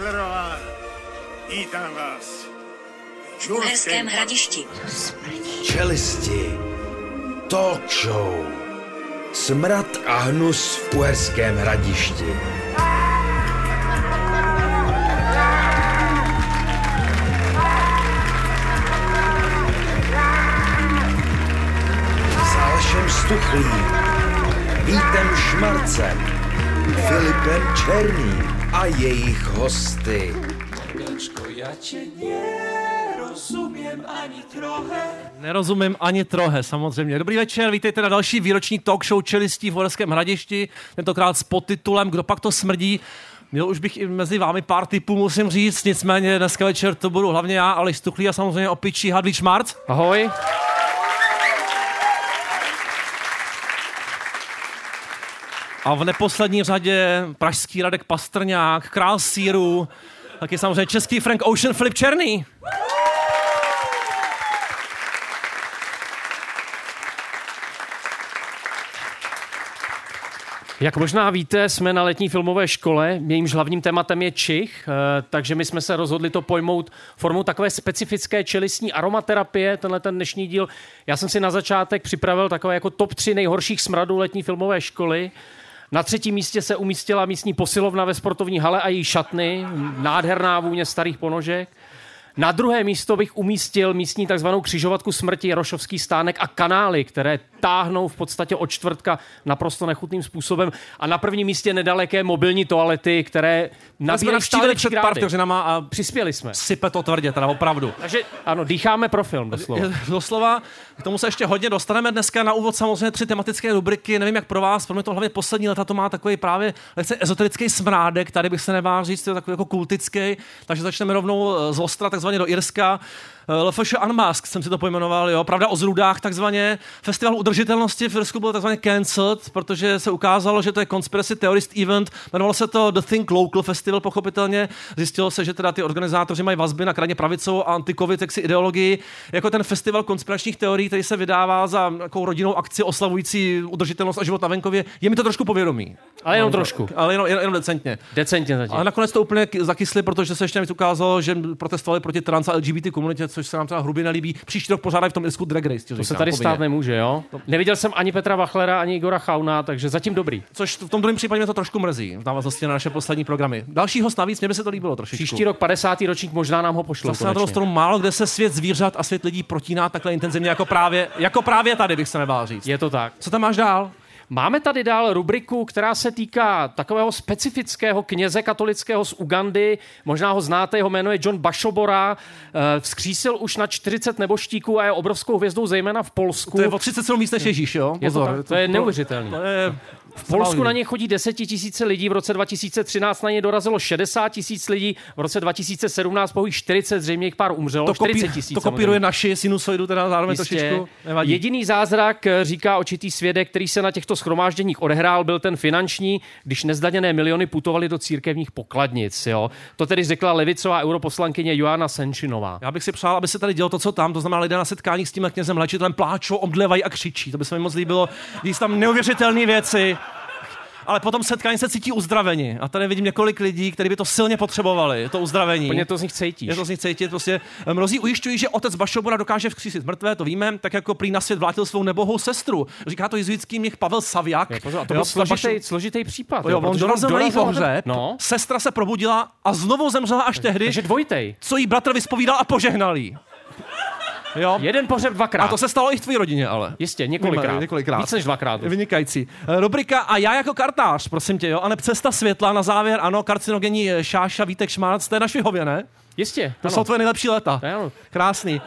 Bachlerová, vítám vás. V Uherském hradišti. Čelisti. Talk show. Smrad a hnus v Uherském hradišti. S Alešem Stuchlým, Vítem Šmarcem, Filipem Černým a jejich hosty. Nerozumím ani trohe, samozřejmě. Dobrý večer, vítejte na další výroční talk show Čelistí v Horském hradišti, tentokrát s podtitulem Kdo pak to smrdí. Měl už bych i mezi vámi pár typů, musím říct, nicméně dneska večer to budu hlavně já, ale Stuchlý a samozřejmě opičí Hadvíč Marc. Ahoj. A v neposlední řadě pražský Radek Pastrňák, král síru, taky samozřejmě český Frank Ocean Filip Černý. Jak možná víte, jsme na letní filmové škole, jejímž hlavním tématem je Čich, eh, takže my jsme se rozhodli to pojmout formou takové specifické čelistní aromaterapie, tenhle ten dnešní díl. Já jsem si na začátek připravil takové jako top 3 nejhorších smradů letní filmové školy. Na třetím místě se umístila místní posilovna ve sportovní hale a její šatny, nádherná vůně starých ponožek. Na druhé místo bych umístil místní takzvanou křižovatku smrti, Jarošovský stánek a kanály, které táhnou v podstatě od čtvrtka naprosto nechutným způsobem. A na prvním místě nedaleké mobilní toalety, které jsme nabírají stále před pár vteřinama a Přispěli jsme. sype to tvrdě, teda opravdu. Takže ano, dýcháme pro film doslova. Doslova, k tomu se ještě hodně dostaneme dneska na úvod samozřejmě tři tematické rubriky, nevím jak pro vás, pro mě to hlavně poslední leta to má takový právě lehce ezoterický smrádek, tady bych se nebál říct, to je takový jako kultický, takže začneme rovnou eh, z Ostra, takzvaně do Irska. Eh, LFŠ Unmask jsem si to pojmenoval, jo, pravda o zrůdách takzvaně. Festival udržitelnosti v Irsku byl takzvaně cancelled, protože se ukázalo, že to je conspiracy theorist event, jmenovalo se to The Think Local Festival, pochopitelně. Zjistilo se, že teda ty organizátoři mají vazby na krajně pravicovou a anti-covid jaksi ideologii, jako ten festival konspiračních teorií, který se vydává za nějakou rodinnou akci oslavující udržitelnost a život na venkově. Je mi to trošku povědomí. Ale jenom trošku. Ale jenom, jenom decentně. Decentně zatím. Ale nakonec to úplně zakysli, protože se ještě navíc ukázalo, že protestovali proti trans a LGBT komunitě, což se nám teda hrubě nelíbí. Příští rok pořádají v tom Irsku drag race. To se tady stát nemůže, jo? Neviděl jsem ani Petra Wachlera, ani Igora Chauna, takže zatím dobrý. Což v tom druhém případě mě to trošku mrzí, v návaznosti na naše poslední programy. Další host navíc, mě by se to líbilo trošičku. Příští rok 50. ročník možná nám ho pošlou. Zase na druhou stranu málo kde se svět zvířat a svět lidí protíná takhle intenzivně jako právě, jako právě tady, bych se nebál říct. Je to tak. Co tam máš dál? Máme tady dál rubriku, která se týká takového specifického kněze katolického z Ugandy. Možná ho znáte, jeho jméno je John Bashobora. Eh, Vzkřísil už na 40 neboštíků a je obrovskou hvězdou zejména v Polsku. To je o 37 víc než Ježíš, jo? Je to, Pozor, tak, to je neuvěřitelný. To je... V Polsku na něj chodí desetitisíce lidí, v roce 2013 na něj dorazilo 60 tisíc lidí, v roce 2017 pouhých 40, zřejmě jich pár umřelo, to, 40 kopí, tisíc. to kopíruje naši sinusoidu, teda zároveň Jistě. trošičku. Nevadí. Jediný zázrak, eh, říká očitý svědek, který se na těchto schromážděních odehrál, byl ten finanční, když nezdaněné miliony putovaly do církevních pokladnic. Jo? To tedy řekla levicová europoslankyně Joana Senčinová. Já bych si přál, aby se tady dělo to, co tam, to znamená lidé na setkáních s tím knězem léčitelem pláčou, omdlevají a křičí. To by se mi moc líbilo. Se tam neuvěřitelné věci. Ale potom setkání se cítí uzdraveni. A tady vidím několik lidí, kteří by to silně potřebovali, to uzdravení. Plně to z nich cítíš. Je to z nich cítit, prostě eh, mnozí ujišťují, že otec Bašobora dokáže vzkřísit mrtvé, to víme, tak jako prý na svět vrátil svou nebohou sestru. Říká to jezuitský měch Pavel Saviak. Jo, pozor, a to Jo, byl složitý, Bašo- složitý případ. Jo, on protože dorazil na pohřeb, No, sestra se probudila a znovu zemřela až tehdy, takže dvojitej. co jí bratr vyspovídal a požehnal jí. Jo? Jeden pohřeb dvakrát. A to se stalo i v tvé rodině, ale. Jistě, několikrát. Několikrát. Víc než dvakrát. Vynikající. Eh, Rubrika a já jako kartář, prosím tě, jo, a ne cesta světla na závěr, ano, karcinogenní eh, Šáša, Vítek Šmárc, to je na Švihově, ne? Jistě, To ano. jsou tvoje nejlepší je ano. Krásný.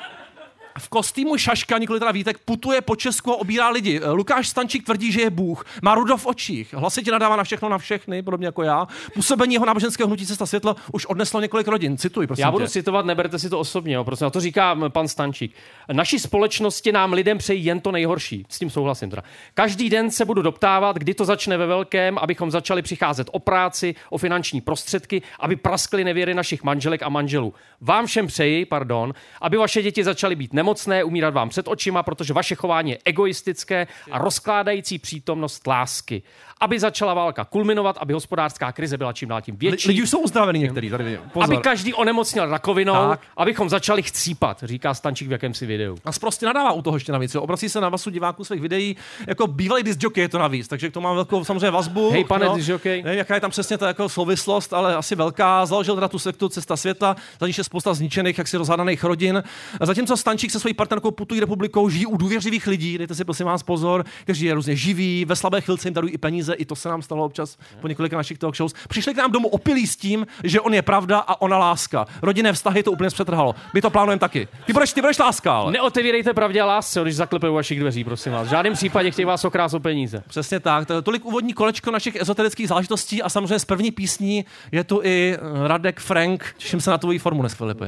V kostýmu Šaška, nikoli teda Vítek, putuje po Česku a obírá lidi. Eh, Lukáš Stančík tvrdí, že je Bůh. Má rudo v očích. Hlasitě nadává na všechno, na všechny, podobně jako já. Působení jeho náboženského hnutí Cesta světla už odneslo několik rodin. Cituji, prosím Já budu tě. citovat, neberte si to osobně, jo, prosím. A to říká pan Stančík. Naší společnosti nám lidem přejí jen to nejhorší. S tím souhlasím teda. Každý den se budu doptávat, kdy to začne ve velkém, abychom začali přicházet o práci, o finanční prostředky, aby praskly nevěry našich manželek a manželů. Vám všem přeji, pardon, aby vaše děti začaly být nemocné, umírat vám před očima, protože vaše chování je egoistické a rozkládající přítomnost lásky. Aby začala válka kulminovat, aby hospodářská krize byla čím dál tím větší. Lidi už jsou uzdravení některý, tady pozor. aby každý onemocněl rakovinou, Tak. abychom začali chcípat, říká Stančík v jakémsi videu. A prostě nadává u toho ještě navíc. Jo. Obrací se na vasu diváků svých videí, jako bývalý disc je to navíc, takže k tomu mám velkou samozřejmě vazbu. Hej, pane no. Nevím, jaká je tam přesně ta jako souvislost, ale asi velká. Založil teda tu sektu Cesta světa, za níž je spousta zničených, jaksi rozhádaných rodin. Zatímco Stančík se svojí partnerkou putují republikou, žijí u důvěřivých lidí, dejte si prosím vás pozor, kteří je různě živí, ve slabé chvilce jim darují i peníze, i to se nám stalo občas po několika našich talk shows. Přišli k nám domů opilí s tím, že on je pravda a ona láska. Rodinné vztahy to úplně zpřetrhalo. My to plánujeme taky. Ty budeš, ty budeš láska, ale. Neotevírejte pravdě a lásce, když zaklepou u vašich dveří, prosím vás. V žádném případě chtějí vás okrást o peníze. Přesně tak. To je tolik úvodní kolečko našich ezoterických záležitostí a samozřejmě z první písní je tu i Radek Frank. Těším se na tvoji formu dnes, Filipi.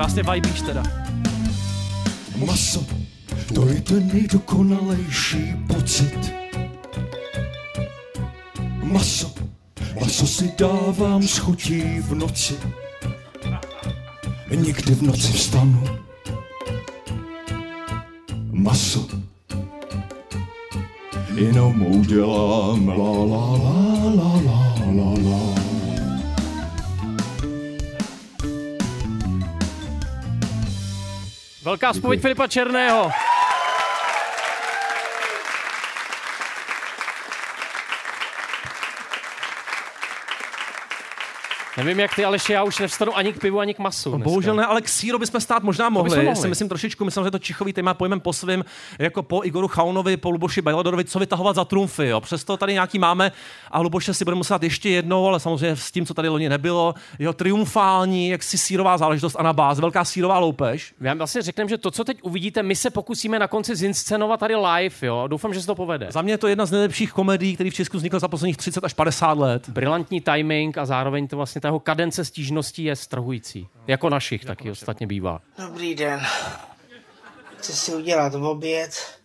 Krásně vibíš teda. Maso, to je ten nejdokonalejší pocit. Maso, maso si dávám s chutí v noci. Někdy v noci vstanu. Maso, jenom udělám la la la la la la la. Velká spověď Filipa Černého. Nevím, jak ty, Aleši, já už nevstanu ani k pivu, ani k masu. dneska. Bohužel ne, ale k síro bychom stát možná mohli. mohli. Si myslím trošičku, myslím, že to čichový téma pojmem po svým, jako po Igoru Chaunovi, po Luboši Bajladorovi, co vytahovat za trumfy. Jo. Přesto tady nějaký máme a Luboše si budeme muset ještě jednou, ale samozřejmě s tím, co tady loni nebylo, jeho triumfální, jaksi sírová záležitost a na bázi, velká sírová loupež. Já vlastně řekneme, že to, co teď uvidíte, my se pokusíme na konci zinscenovat tady live, jo. Doufám, že se to povede. Za mě je to jedna z nejlepších komedií, který v Česku vznikl za posledních 30 až 50 let. Brilantní timing a zároveň to vlastně ta jeho kadence stížností je strhující. Jako našich taky ostatně bývá. Dobrý den. Chci si udělat oběd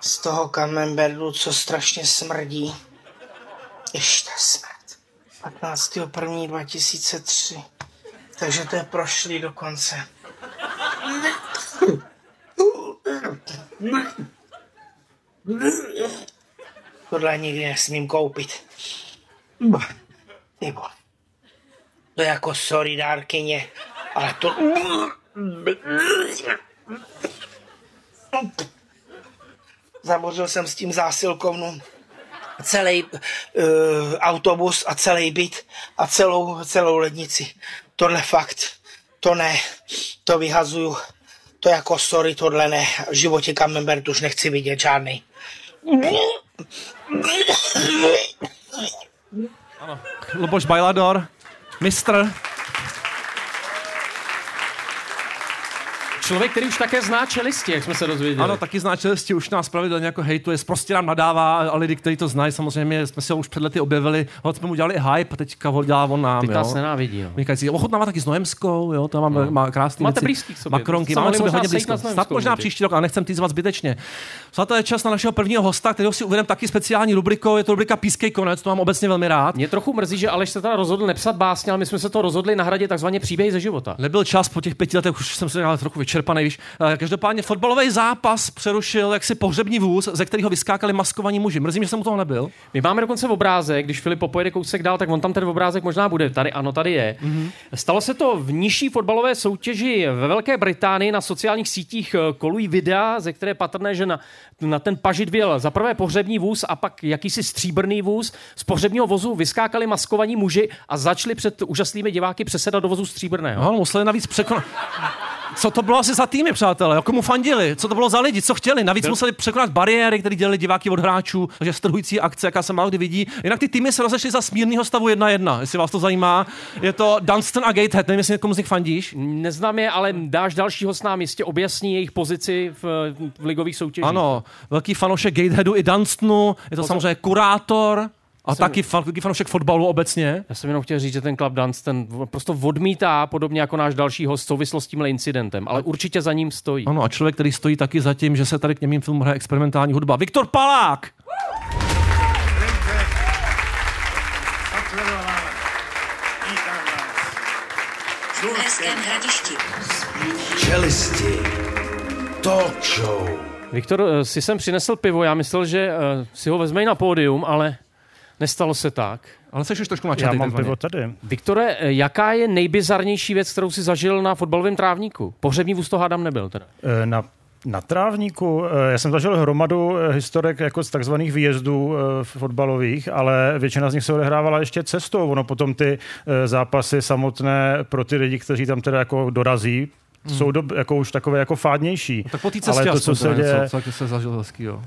z toho camembertu, co strašně smrdí. Ještě smrt. 15.1.2003. Takže to je prošlý dokonce. Tohle nikdy nesmím koupit. Nebo. To je jako sorry dárkyně, ale to... Zabořil jsem s tím zásilkovnu celý uh, autobus a celý byt a celou, celou lednici. Tohle fakt, to ne, to vyhazuju. To jako sorry, tohle ne. V životě Camembert už nechci vidět žádný. Luboš Bajlador, mistr. Člověk, který už také zná čelisti, jak jsme se dozvěděli. Ano, taky zná čelisti, už nás pravidelně jako hejtuje, prostě nám nadává a lidi, kteří to znají, samozřejmě jsme si ho už před lety objevili, ho jsme mu dělali hype a teďka ho dělá on nám. Teď jo. nás nenávidí. No. Vynikající. Ochutnává taky s Nojemskou, jo, to mám, no. má krásný Máte věci. blízký k sobě. Makronky, máme sobě možná hodně blízko. Snad možná příští rok, ale nechcem týzvat zbytečně. Přátelé, je čas na našeho prvního hosta, kterého si uvedeme taky speciální rubrikou, je to rubrika Pískej konec, to mám obecně velmi rád. Mě trochu mrzí, že Aleš se teda rozhodl nepsat básně, ale my jsme se to rozhodli nahradit takzvaně příběhy ze života. Nebyl čas po těch pěti letech, už jsem se ale trochu vyčerpaný, víš. Eh, Každopádně fotbalový zápas přerušil jaksi pohřební vůz, ze kterého vyskákali maskovaní muži. Mrzí, mě, že jsem u toho nebyl. My máme dokonce obrázek, když Filip popojede kousek dál, tak on tam ten obrázek možná bude. Tady ano, tady je. Mm-hmm. Stalo se to v nižší fotbalové soutěži ve Velké Británii. Na sociálních sítích eh, kolují videa, ze které je patrné, že na, na ten pažit věl za prvé pohřební vůz a pak jakýsi stříbrný vůz. Z pohřebního vozu vyskákali maskovaní muži a začali před úžasnými diváky přesedat do vozu stříbrného. No, museli navíc překonat. Co to bylo asi za týmy, přátelé? Jako mu fandili? Co to bylo za lidi? Co chtěli? Navíc museli překonat bariéry, které dělali diváky od hráčů, takže strhující akce, jaká se málo kdy vidí. Jinak ty týmy se rozešly za smírného stavu 1-1, jestli vás to zajímá. Je to Dunstan a Gatehead, nevím, jestli někomu z nich fandíš. Neznám je, ale dáš dalšího s nám jistě objasní jejich pozici v, v ligových soutěžích. Ano, velký fanoušek Gateheadu i Dunstanu, je to Pozor. samozřejmě kurátor a jsem- taky fan, fanoušek fotbalu obecně. Já jsem jenom chtěl říct, že ten Club Dance ten prostě odmítá, podobně jako náš další host, souvislost s tímhle incidentem, ale určitě za ním stojí. Ano, a člověk, který stojí taky za tím, že se tady k němým filmům hraje experimentální hudba. Viktor Palák! Hradišti. Čelisti. Talk show. Viktor eh, si sem přinesl pivo, já myslel, že eh, si ho vezme i na pódium, ale nestalo se tak. Ale jsi už trošku Já načatý. mám takzvaně. pivo tady. Viktore, eh, jaká je nejbizarnější věc, kterou si zažil na fotbalovém trávníku? Pohřební vůz to hádám nebyl teda. Eh, Na na trávníku, eh, já jsem zažil hromadu historek jako z takzvaných výjezdů fotbalových, ale většina z nich se odehrávala ještě cestou. Ono potom ty zápasy samotné pro ty lidi, kteří tam teda jako dorazí, jsou do, jako už takové jako fádnější. Tak po té Ale cestě to, aspoň co se děje, něco, co se zažil hezký, jo.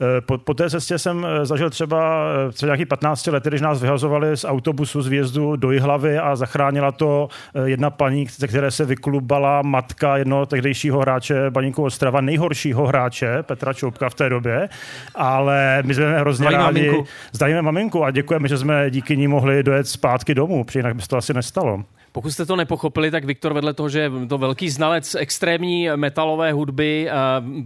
Eh, Po, po té cestě jsem eh, zažil třeba eh, před nějaký 15 lety, když nás vyhazovali z autobusu z výjezdu do Jihlavy a zachránila to jedna paní, ze které se vyklubala matka jednoho tehdejšího hráče Baníku Ostrava, nejhoršího hráče Petra Čoupka v té době, ale my jsme hrozně Zdravíme rádi. maminku. Zdravíme maminku a děkujeme, že jsme díky ní mohli dojet zpátky domů, protože jinak by se to asi nestalo. Pokud jste to nepochopili, tak Viktor vedle toho, že je to velký znalec extrémní metalové hudby, eh,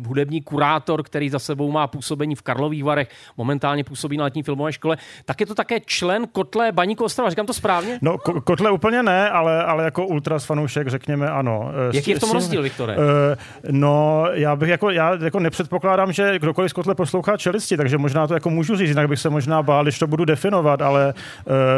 hudební kurátor, který za sebou má působení v Karlových Varech, momentálně působí na letní filmové škole, tak je to také člen kotle Baníku Ostrava. Říkám to správně? No, ko- kotle úplně ne, ale, ale jako ultras fanoušek řekněme ano. Eh, Jaký je v tom rozdíl, Viktore? Eh, no, já bych jako, já jako nepředpokládám, že kdokoliv z kotle poslouchá čelisti, takže možná to jako můžu říct, jinak bych se možná bál, když to budu definovat, ale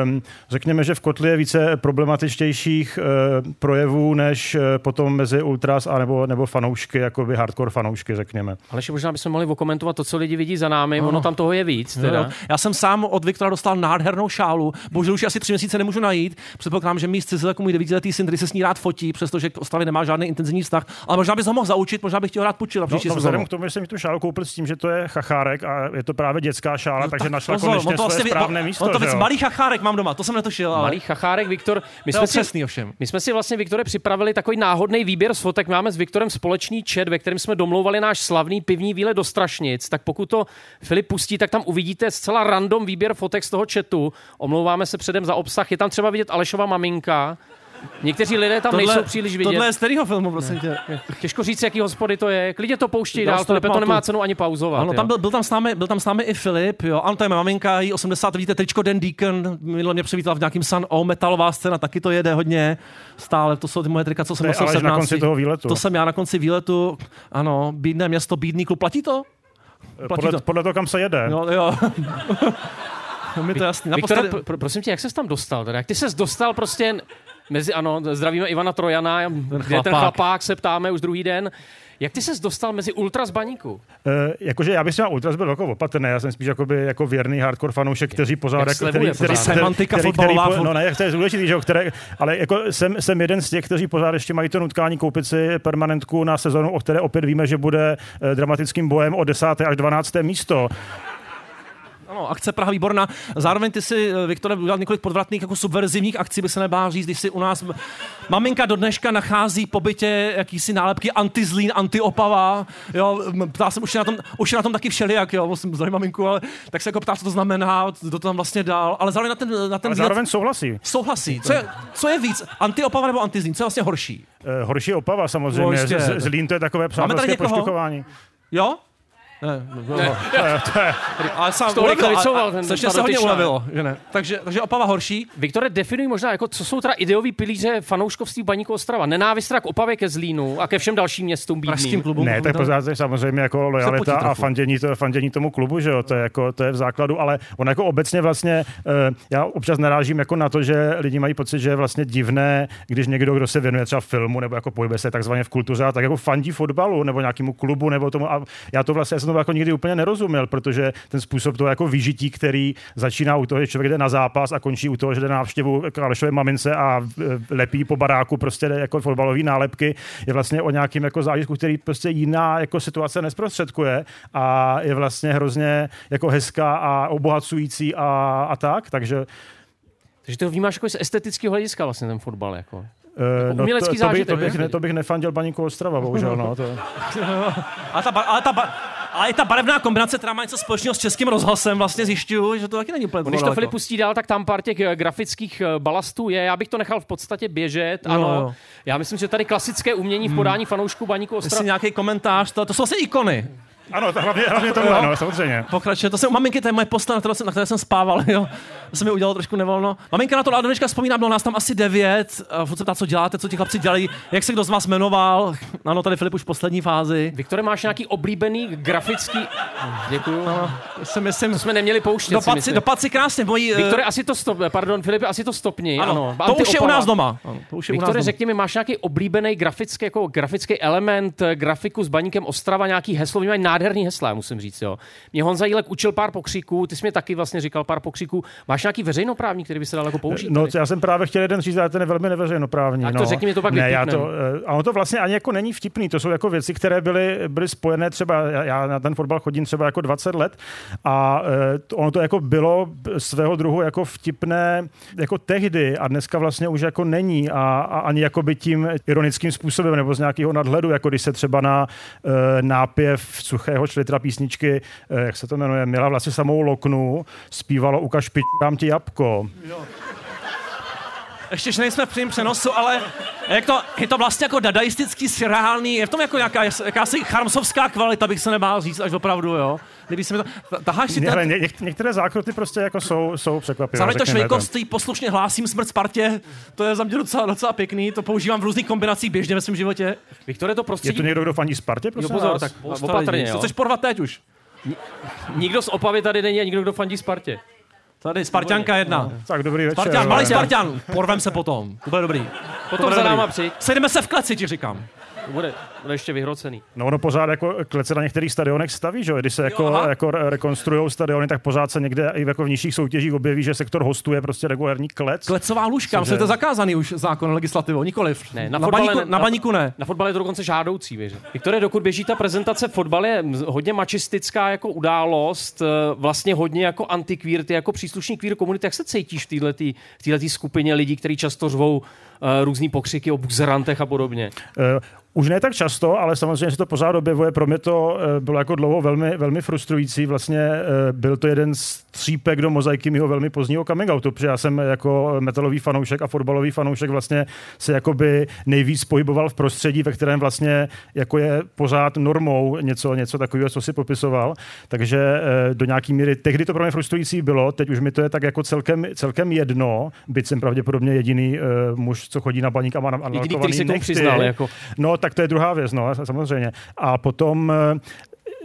um, řekněme, že v kotli je více problematičtějších uh, projevů, než uh, potom mezi ultras a nebo, nebo fanoušky, jakoby hardcore fanoušky, řekněme. Ale ještě možná bychom mohli okomentovat to, co lidi vidí za námi. Ono tam toho je víc. Teda. Jo, jo. Já jsem sám od Viktora dostal nádhernou šálu. Bohužel už asi tři měsíce nemůžu najít. Předpokládám, že mý zcizil jako můj devítiletý syn, který se s ní rád fotí, přestože k Ostravě nemá žádný intenzivní vztah. Ale možná bys ho mohl zaučit, možná bych ti ho rád půjčil na No, no, vzhledem k tomu, že jsem mi tu šálu koupil s tím, že to je chachárek a je to právě dětská šála, takže našla Pozor, konečně to své vlastně správné místo. On to že víc jo? malý chachárek mám doma, to jsem netušil, ale Malý chachárek, Viktor. My jsme, si, přesný ovšem. my jsme si vlastně, Viktore, připravili takový náhodný výběr z fotek. Máme s Viktorem společný chat, ve kterém jsme domlouvali náš slavný pivní výlet do Strašnic. Tak pokud to Filip pustí, tak tam uvidíte zcela random výběr fotek z toho chatu. Omlouváme se předem za obsah. Je tam třeba vidět Alešova maminka. Někteří lidé tam nejsou příliš vidět. Tohle je z kterého filmu, prosím tě? Těžko říct, jaký hospody to je. Klidně to pouští Já dál, to to, nemá cenu ani pauzovat. Ano, jo. tam byl, byl, tam s námi, byl tam s námi i Filip, jo. Ano, to je maminka, jí 80, vidíte, tričko Den Deacon, minule mě přivítala v nějakým Sun O, metalová scéna, taky to jede hodně stále, to jsou ty moje trika, co jsem nosil v Aleš na 17. konci toho výletu. To jsem já na konci výletu, ano, bídné město, bídný klub, platí to? platí Podle, to. podle toho, kam se jede. No, jo. Mi to jasný. Naposledy, pr- prosím tě, jak ses tam dostal? Teda? Jak ty ses dostal prostě mezi, ano, zdravíme Ivana Trojana, ten chlapák. chlapák se ptáme už druhý den. Jak ty ses dostal mezi ultras baníku? Uh, jakože já bych si na Ultras byl jako opatrný, já jsem spíš jakoby, jako věrný hardcore fanoušek, kteří pořád, Jak slevuje který, který, který, Semantika který, který, fotbalová, po- no ne, to je důležitý, že jo, které, ale jako jsem, jsem, jeden z těch, kteří pořád ještě mají to nutkání koupit si permanentku na sezonu, o které opět víme, že bude eh, dramatickým bojem o 10. až 12. místo. Ano, akce Praha výborná. Zároveň ty si, eh, Viktore, udělal několik podvratných jako subverzivních akcí, by se nebál říct, když si u nás maminka do dneška nachází po bytě jakýsi nálepky antizlín, antiopava, jo, ptá jsem, už je na tom, už je na tom taky všelijak, jo, musím zdravím maminku, ale tak se jako ptá, co to znamená, kdo to tam vlastně dal, ale zároveň na ten, na ten Ale zároveň souhlasí. souhlasí. Co je, co je víc, antiopava nebo antizlín, co je vlastně horší? Eh, horší je Opava samozřejmě, No, Zlín to je takové přátelské někoho? pošťuchování. Jo? Ne, no, ne. To je, ale sám ten strašně se hodně ulevilo, že ne? Takže, takže opava horší. Viktore, definuj možná, jako, co jsou teda ideový pilíře fanouškovství Baníku Ostrava. Nenávist k Opavě ke Zlínu a ke všem dalším městům bídným. klubům. Ne, tak to- pořád je samozřejmě jako lojalita a fandění, to, fandění tomu klubu, že jo, to je, jako, to je v základu, ale on jako obecně vlastně, eh, já občas narážím jako na to, že lidi mají pocit, že je vlastně divné, když někdo, kdo se věnuje třeba filmu nebo jako pohybuje se takzvaně v kultuře, tak jako fandí fotbalu nebo nějakému klubu nebo tomu. A já to vlastně já jsem tomu jako nikdy úplně nerozuměl, protože ten způsob toho jako vyžití, který začíná u toho, že člověk jde na zápas a končí u toho, že jde na návštěvu k Alešové mamince a eh, lepí po baráku prostě jde jako fotbalové nálepky, je vlastně o nějakým jako zážitku, který prostě jiná jako situace nesprostředkuje a je vlastně hrozně jako hezká a obohacující a, a tak, takže Takže ty ho vnímáš jako z estetického hlediska vlastně ten fotbal. Jako. eh, Jako umělecký to, to, bych, zážitek, to, bych, ne? to bych nefandil Baníku Ostrava, bohužel. No, to. Ale ta, ba- ale, ta, ale i ta barevná kombinace, která má něco společného s českým rozhlasem, vlastně zjišťuju, že to taky není úplně Když to. Filip pustí dál, tak tam pár těch eh, grafických eh, balastů je. Já bych to nechal v podstatě běžet. Jo, Ano. jo. Já myslím, že tady klasické umění v podání fanoušků Baníku Ostrava. Jestli nějaký komentář, to, to jsou vlastně ikony. Ano, to hlavně, hlavně tohle, no, samozřejmě. Pokračuje. To jsem u maminky, to je moje postel, na které jsem, na které jsem spával, jo. To se mi udělalo trošku nevolno. Maminka na to do dneška vzpomíná, bylo nás tam asi devět. A furt se ptá, co děláte, co ti chlapci dělají, jak se kdo z vás jmenoval. Ano, tady Filip už v poslední fázi. Viktore, máš nějaký oblíbený grafický... Děkuju. No, Jsem, myslím, to jsme neměli pouštět. dopad si, dopad si krásně. Mojí, eh, Viktore, asi to stop, pardon, Filipe, asi to stopni. ano, Ano, to už je u Antiopava. nás doma. Ano, to už je u nás doma. řekni mi, máš nějaký oblíbený grafický, jako grafický element, eh, grafiku s baníkem Ostrava, nějaký heslo, mají nádherný hesla, musím říct, jo. Mě Honza Jílek učil pár pokřiků, ty jsi mi taky vlastně říkal pár pokřiků. Máš nějaký veřejnoprávní, který by se dal jako použít? No, tady? já jsem právě chtěl jeden říct, ale ten je velmi neveřejnoprávní. Tak to no. řekni mi, to pak ne, já to, eh, A ono to vlastně ani jako není vtipný, to jsou jako věci, které byly, byly spojené třeba, já, na ten fotbal chodím třeba jako 20 let a eh, ono to jako bylo svého druhu jako vtipné jako tehdy a dneska vlastně už jako není a, a ani jako by tím ironickým způsobem nebo z nějakého nadhledu, jako když se třeba na uh, nápěv suchého člitra písničky, uh, jak se to jmenuje, Měla vlastně samou loknu, zpívalo Ukaž pič, dám ti jabko. Ještě, že nejsme v přímém přenosu, ale jak to, je to vlastně jako dadaistický, surreální, je v tom jako nějaká, jakási charmsovská kvalita, bych se nebál říct, až opravdu, jo. Kdyby se mi to, taháš si ale ten, ně, něk- některé zákroty prostě jako jsou, jsou překvapivé. Zároveň to švejkovství, poslušně hlásím smrt Spartě, to je za mě docela, docela pěkný, to používám v různých kombinacích běžně ve svém životě. Viktore, to Je prostředí... tu někdo, kdo fandí Spartě, Jo, prosím pozor, vás? tak opatrně, jo. chceš porvat teď už? Nikdo z Opavy tady není a nikdo, kdo fandí Spartě. Tady Spartanka jedna. Tak dobrý večer. Spartan, ale- malý Spartan, porvem se potom, to bude dobrý. Potom bude za dobrý. náma přijď, Sejdeme se v kleci, ti říkám. to bude ještě vyhrocený. No ono pořád jako klece na některých stadionech staví, že jo? Když se jako, aha. jako rekonstruují stadiony, tak pořád se někde i jako v nižších soutěžích objeví, že sektor hostů je prostě regulární klec. Klecová lůžka, Cože? myslím, že to je zakázaný už zákon legislativou, nikoliv. Ne, na na, fotbale baníku, ne- na na- baníku ne. Na fotbale je to dokonce žádoucí, věř. Viktore, dokud běží ta prezentace, fotbal je hodně mačistická jako událost, eh, vlastně hodně jako antikvír, ty jako příslušník kvír komunity, jak se cítíš v této skupině lidí, kteří často řvou uh, různý pokřiky o buzerantech a podobně. Eh, Už ne tak často, ale samozřejmě se to pořád objevuje. Pro mě to eh, bylo jako dlouho velmi, velmi frustrující. Vlastně eh, byl to jeden z třípek do mozaiky mého velmi pozdního coming outu, protože já jsem jako metalový fanoušek a fotbalový fanoušek vlastně se jakoby nejvíc pohyboval v prostředí, ve kterém vlastně jako je pořád normou něco, něco takového, co si popisoval. Takže eh, do nějaký míry tehdy to pro mě frustrující bylo, teď už mi to je tak jako celkem, celkem jedno, byť jsem pravděpodobně jediný uh, muž, co chodí na baník a má na Jediný, který se tomu přiznal, jako. No, tak to je druhá věc, no, samozřejmě. A potom eh,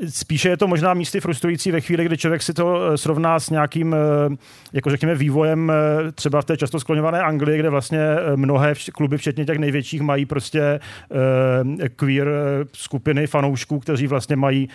spíše je to možná místy frustrující ve chvíli, kdy člověk si to eh, srovná s nějakým, eh, jako řekněme, vývojem eh, třeba v té často skloňované Anglii, kde vlastně mnohé kluby, včetně těch největších, mají prostě queer skupiny fanoušků, kteří vlastně mají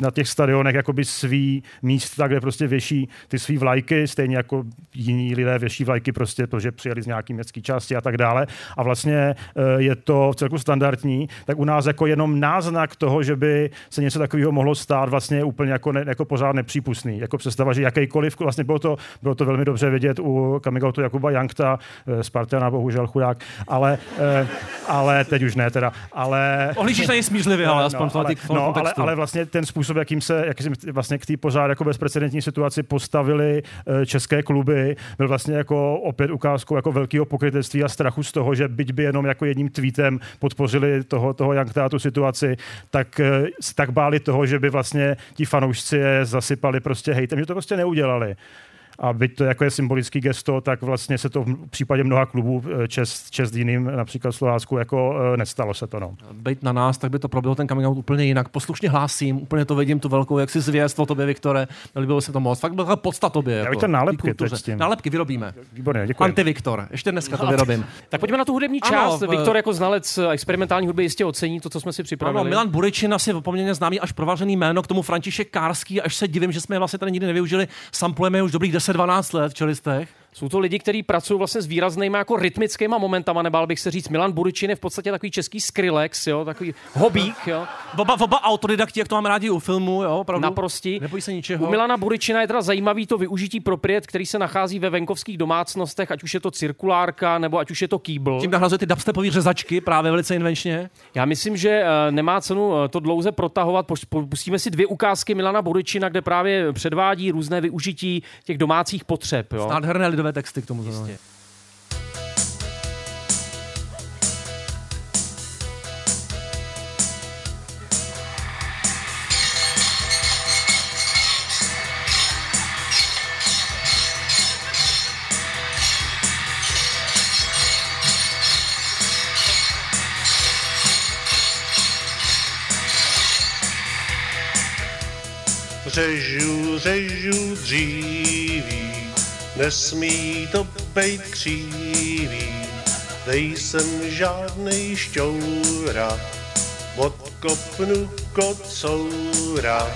na těch stadionech jakoby svý místa, kde prostě věší ty svý vlajky, stejně jako jiní lidé věší vlajky prostě, protože přijeli z nějaký městské části a tak dále. A vlastně je to v celku standardní, tak u nás jako jenom náznak toho, že by se něco takového mohlo stát, vlastně úplně jako, ne, jako pořád nepřípustný. Jako představa, že jakýkoliv, vlastně bylo to, bylo to velmi dobře vidět u coming outu Jakuba Jankta, eh, Spartana, bohužel chudák, ale, eh, ale teď už ne teda, ale... Ohlížíš na něj smířlivě, ale aspoň no, v tom ale, no, ale, ale vlastně ten způsob, jakým se, jak se vlastně k té pořád jako bezprecedentní situaci postavili eh, české kluby, byl vlastně jako opět ukázkou jako velkého pokrytectví a strachu z toho, že byť by jenom jako jedním tweetem podpořili toho, toho Youngta tu situaci, tak tak báli toho, že by vlastně ti fanoušci je zasypali prostě hejtem, že to prostě neudělali. A byť to jako je symbolický gesto, tak vlastně se to v případě mnoha klubů eh, čest, čest jiným, například Slovácku, jako eh, nestalo se to. No. Být na nás, tak by to proběhlo ten coming out úplně jinak. Poslušně hlásím, úplně to vidím, tu velkou jaksi zvěst o tobě, Viktore. Líbilo se to moc. Fakt byla podsta tobě. Jako, bych to nálepky teď s tím. Nálepky vyrobíme. Výborně, děkuji. Anti-Viktor. Ještě dneska to vyrobím. Tak pojďme na tu hudební Ano, část. v- Viktor jako znalec experimentální hudby jistě ocení to, co jsme si připravili. Ano, Milan Buričin asi poměrně známý až provařený jméno, k tomu František Kárský, až se divím, že jsme je vlastně tady nikdy nevyužili. Samplujeme je už dobrých 10-12 let v čelistech. Jsou to lidi, kteří pracují vlastně s výraznýma jako rytmickýma momentama, nebál bych se říct. Milan Buričin je v podstatě takový český Skrillex, jo, takový hobík, jo, Oba, oba autodidakti, jak to máme rádi u filmu, jo, opravdu. naprostí. Nebojí se ničeho. U Milana Buričina je teda zajímavý to využití propriet, který se nachází ve venkovských domácnostech, ať už je to cirkulárka, nebo ať už je to kýbl. Tím nahrazuje ty dubstepové řezačky právě velice invenčně. Já myslím, že eh, nemá cenu eh, to dlouze protahovat. Pustíme si dvě ukázky Milana Buričina, kde právě předvádí různé využití těch domácích potřeb. Jo? Nádherné lidové skvělé texty k tomu. Jistě. Řežu, řežu dřív nesmí to bejt křívý. Nejsem žádnej šťoura, odkopnu kocoura.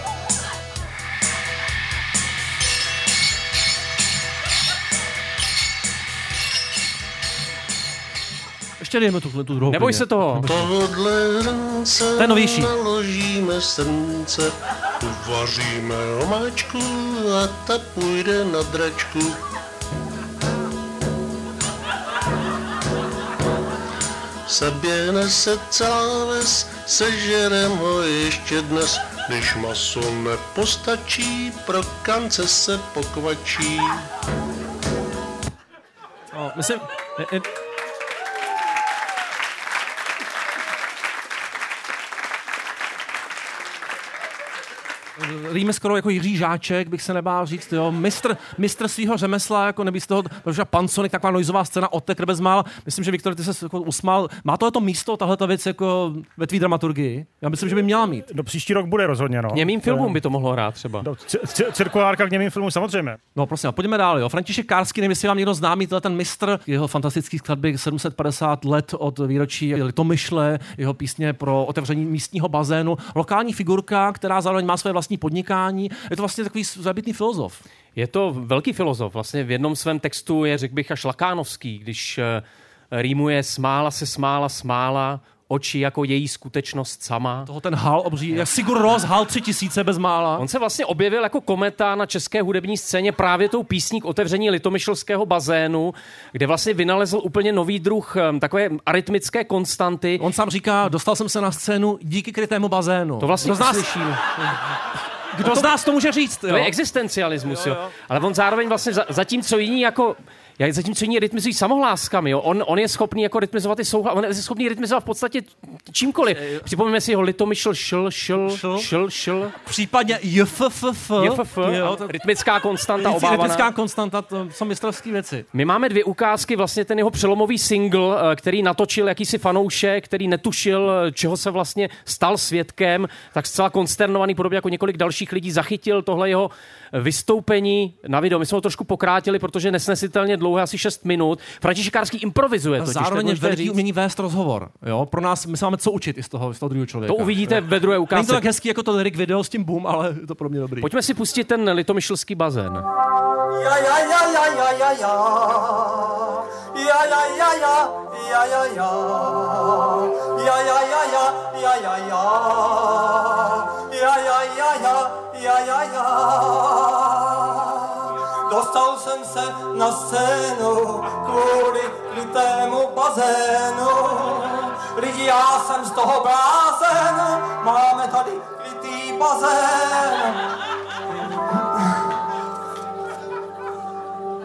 Ještě dejme tuhle tu druhou. Neboj se toho. Tohle hrnce To je novější. naložíme srnce, uvaříme omáčku a ta půjde na dračku. Sebě nese celá ves, sežerem ho ještě dnes. Když maso nepostačí, pro kance se pokvačí. No, myslím, Rýme skoro jako Jiří Žáček, bych se nebál říct, jo. Mistr, mistr svého řemesla, jako nebýt z toho, protože pan Sonic, taková noizová scéna od bez mal. Myslím, že Viktor, ty se jako usmál. Má to to místo, tahle ta věc jako ve tvý dramaturgii? Já myslím, že by měla mít. Do příští rok bude rozhodně, no. Němým filmům by to mohlo hrát třeba. Do, c- c- cirkulárka k němým filmům samozřejmě. No prosím, a pojďme dál. Jo. František Kárský, nevím, jestli vám někdo známý, tohle ten mistr, jeho fantastický skladby 750 let od výročí Litomyšle, jeho písně pro otevření místního bazénu, lokální figurka, která zároveň má své vlastní podnikání. Je to vlastně takový zabitný filozof. Je to velký filozof. Vlastně v jednom svém textu je, řekl bych, až lakánovský, když eh, rýmuje smála se smála smála, oči jako její skutečnost sama. Toho ten hal obří, jak Sigur Ros, hal tři tisíce bez mála. On se vlastně objevil jako kometa na české hudební scéně právě tou písní k otevření litomyšlského bazénu, kde vlastně vynalezl úplně nový druh em, takové arytmické konstanty. On sám říká, dostal jsem se na scénu díky krytému bazénu. To vlastně nás, slyšíme. kdo z nás to může říct? To Jo? je existencialismus, jo, Ale on zároveň vlastně za, zatímco jiní jako jak zatímco jiní rytmizují samohláskami, jo? On, on je schopný jako rytmizovat i souhlas, on je schopný rytmizovat v podstatě čímkoliv. Připomeňme si jeho litomyšl, šl, šl, Šl. šl, šl, Případně. JFF, to, rytmická konstanta Rytmická obávaná. konstanta, to jsou mistrovské věci. My máme dvě ukázky, vlastně ten jeho přelomový single, eh, který natočil jakýsi fanoušek, který netušil, eh, čeho se vlastně stal svědkem, tak zcela konsternovaný, podobně jako několik dalších lidí, zachytil tohle jeho vystoupení na video. My jsme ho trošku pokrátili, protože nesnesitelně dlouhé, asi 6 minut. František Kárský improvizuje A totiž, zároveň je říct. umění vést rozhovor. Jo? Pro nás, my se máme co učit i z toho, z toho druhého člověka. To uvidíte ve druhé Není to ukázce. tak hezký jako to lyric video s tím boom, ale je to pro mě dobrý. Pojďme si pustit ten litomyšlský bazén. Ja ja ja ja ja ja ja. Ja ja ja ja ja ja ja. Ja ja ja ja ja ja ja. Ja ja ja ja ja ja ja. Dostal jsem se na scénu kvůli klitému bazénu. Lidi, já jsem z toho blázen, máme tady klitý bazén.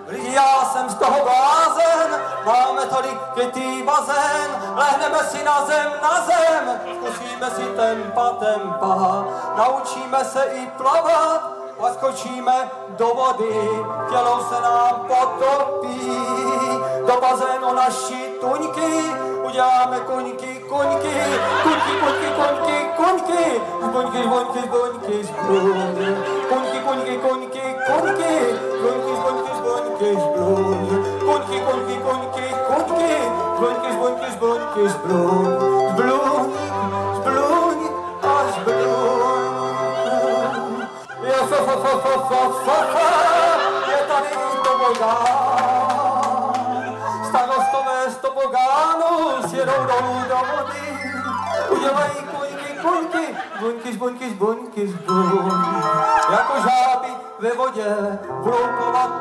Lidi, já jsem z toho blázen, máme tady krytý bazén, lehneme si na zem, na zem, zkusíme si tempa, tempa, naučíme se i plavat, a skočíme do vody, tělo se nám potopí, do bazénu naši tuňky, uděláme kuňky, kuňky, kuňky, kuňky, kuňky, kuňky, zbuňky, zbuňky, zbuňky, zbuňky, kuňky, kuňky, kuňky, kuňky, zbuňky, zbuňky, zbuňky, zbuňky, kuňky, kuňky, kuňky, kuňky, zbuňky, zbuňky, zbuňky, zbuň, Je f, f, f, f, f, f, je tady tobogán. Starostové z tobogánu sjedou dolů do vody. Udělají zbuňky, zbuňky, zbuň. Jako žáby ve vodě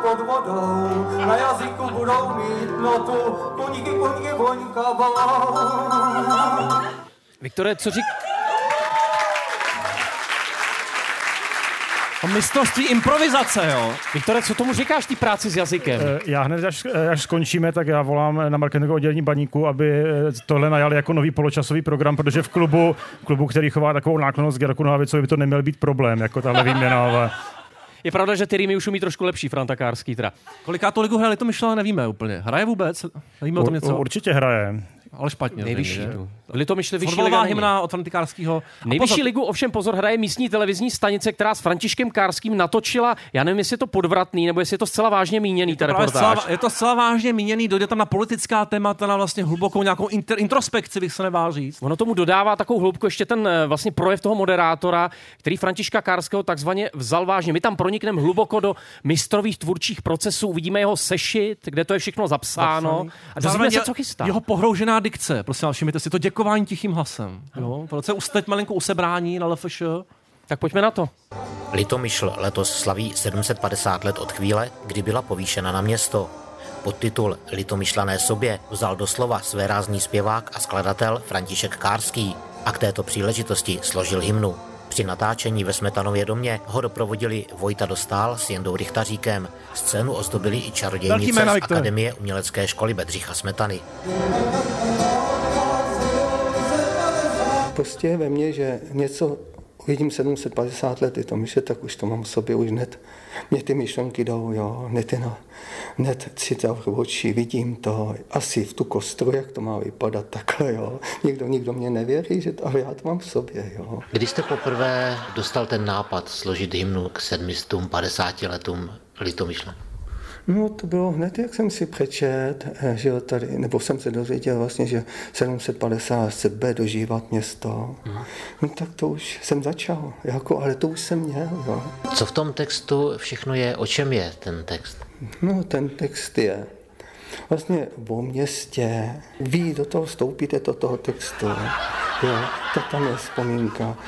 pod vodou. Na jazyku budou mít notu, voňkavou. Viktore, co řík... A mistrovství improvizace, jo. Viktore, co tomu říkáš, ty práci s jazykem? Eh, Já hned, až, až skončíme, tak já volám na marketingové oddělení baníku, aby eh, tohle najali jako nový poločasový program, protože v klubu, klubu který chová takovou náklonost k Jarku Nohavicovi, by to neměl být problém, jako tahle výměna, ale Je pravda, že ty rýmy už umí trošku lepší, Franta Kárský teda. Koliká to ligu hráli, to myšleno nevíme úplně. Hraje vůbec? Nevíme o tom ur- něco? určitě hraje. Ale špatně. Nejvyšší zřejmě, že? tu. Litomyšli vyšší Fotbalová hymna od. A Nejvyšší pozor, ligu ovšem pozor hraje místní televizní stanice, která s Františkem Kárským natočila, já nevím, jestli je to podvratný, nebo jestli je to zcela vážně míněný, ta právě reportáž. zcela, je to zcela vážně míněný, dojde tam na politická témata, na vlastně hlubokou nějakou inter, introspekci, bych se nebál říct. Ono tomu dodává takovou hloubku ještě ten eh, vlastně projev toho moderátora, který Františka Kárského takzvaně vzal vážně. My tam pronikneme hluboko do mistrových tvůrčích procesů, uvidíme jeho sešit, kde to je všechno zapsáno a dozvíme Zároveň se, je- co chystá. Jeho pohroužená dikce, prosím vás, všimněte si to děkování tichým hlasem. Jo? Tohle je už malinko usebrání na LFŠ. Tak pojďme na to. Litomyšl letos slaví 750 let od chvíle, kdy byla povýšena na město. Podtitul Litomyšlané sobě vzal doslova své rázný zpěvák a skladatel František Kárský a k této příležitosti složil hymnu. Při natáčení ve Smetanově domě ho doprovodili Vojta Dostál s Jendou Richtaříkem. Scénu ozdobili i čarodějnice jména, z. Akademie umělecké školy Bedřicha Smetany. Prostě je ve mně, že něco vidím 750 let, je to myšle, tak už to mám v sobě, už hned mě ty myšlenky jdou, jo, hned, na, hned si zavřu oči, vidím to, asi v tu kostru, jak to má vypadat takhle, jo. Nikdo, nikdo mě nevěří, že to, ale já to mám v sobě, jo. Kdy jste poprvé dostal ten nápad složit hymnu k 750 letům Litomyšle? No to bylo hned, jak jsem si přečet, eh, že tady, nebo jsem se dozvěděl vlastně, že 750 se bude dožívat město. No tak to už jsem začal, jako, ale to už jsem měl, jo. Co v tom textu všechno je, o čem je ten text? No, ten text je vlastně o městě. Vy do toho vstoupíte do toho textu, jo, tak tam je vzpomínka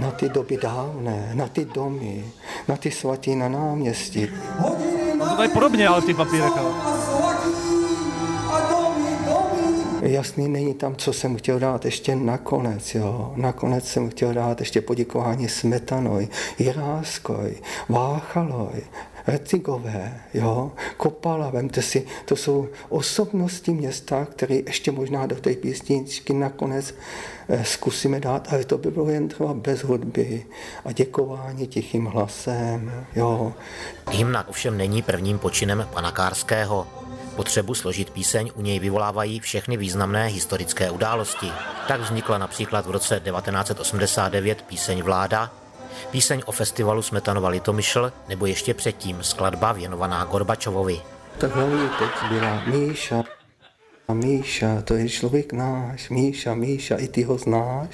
na ty doby dávné, na ty domy, na ty svatý na náměstí. To tady podobně, ale v těch papírech. Ale. Jasný není tam, co jsem chtěl dát ještě nakonec, jo. Nakonec jsem chtěl dát ještě poděkování Smetanoj, Jiráskoj, Váchaloj, Recigové, jo, Kopala, vemte si, to jsou osobnosti města, které ještě možná do té písničky nakonec eh, zkusíme dát, ale to by bylo jen třeba bez hudby a děkování tichým hlasem, jo. Hymna ovšem není prvním počinem pana Kárského. Potřebu složit píseň u něj vyvolávají všechny významné historické události. Tak vznikla například v roce 1989 píseň Vláda, píseň o festivalu Smetanova Litomyšl nebo ještě předtím skladba věnovaná Gorbačovovi. Tak text byla Míša. A Míša, to je člověk náš, Míša, Míša, i ty ho znáš.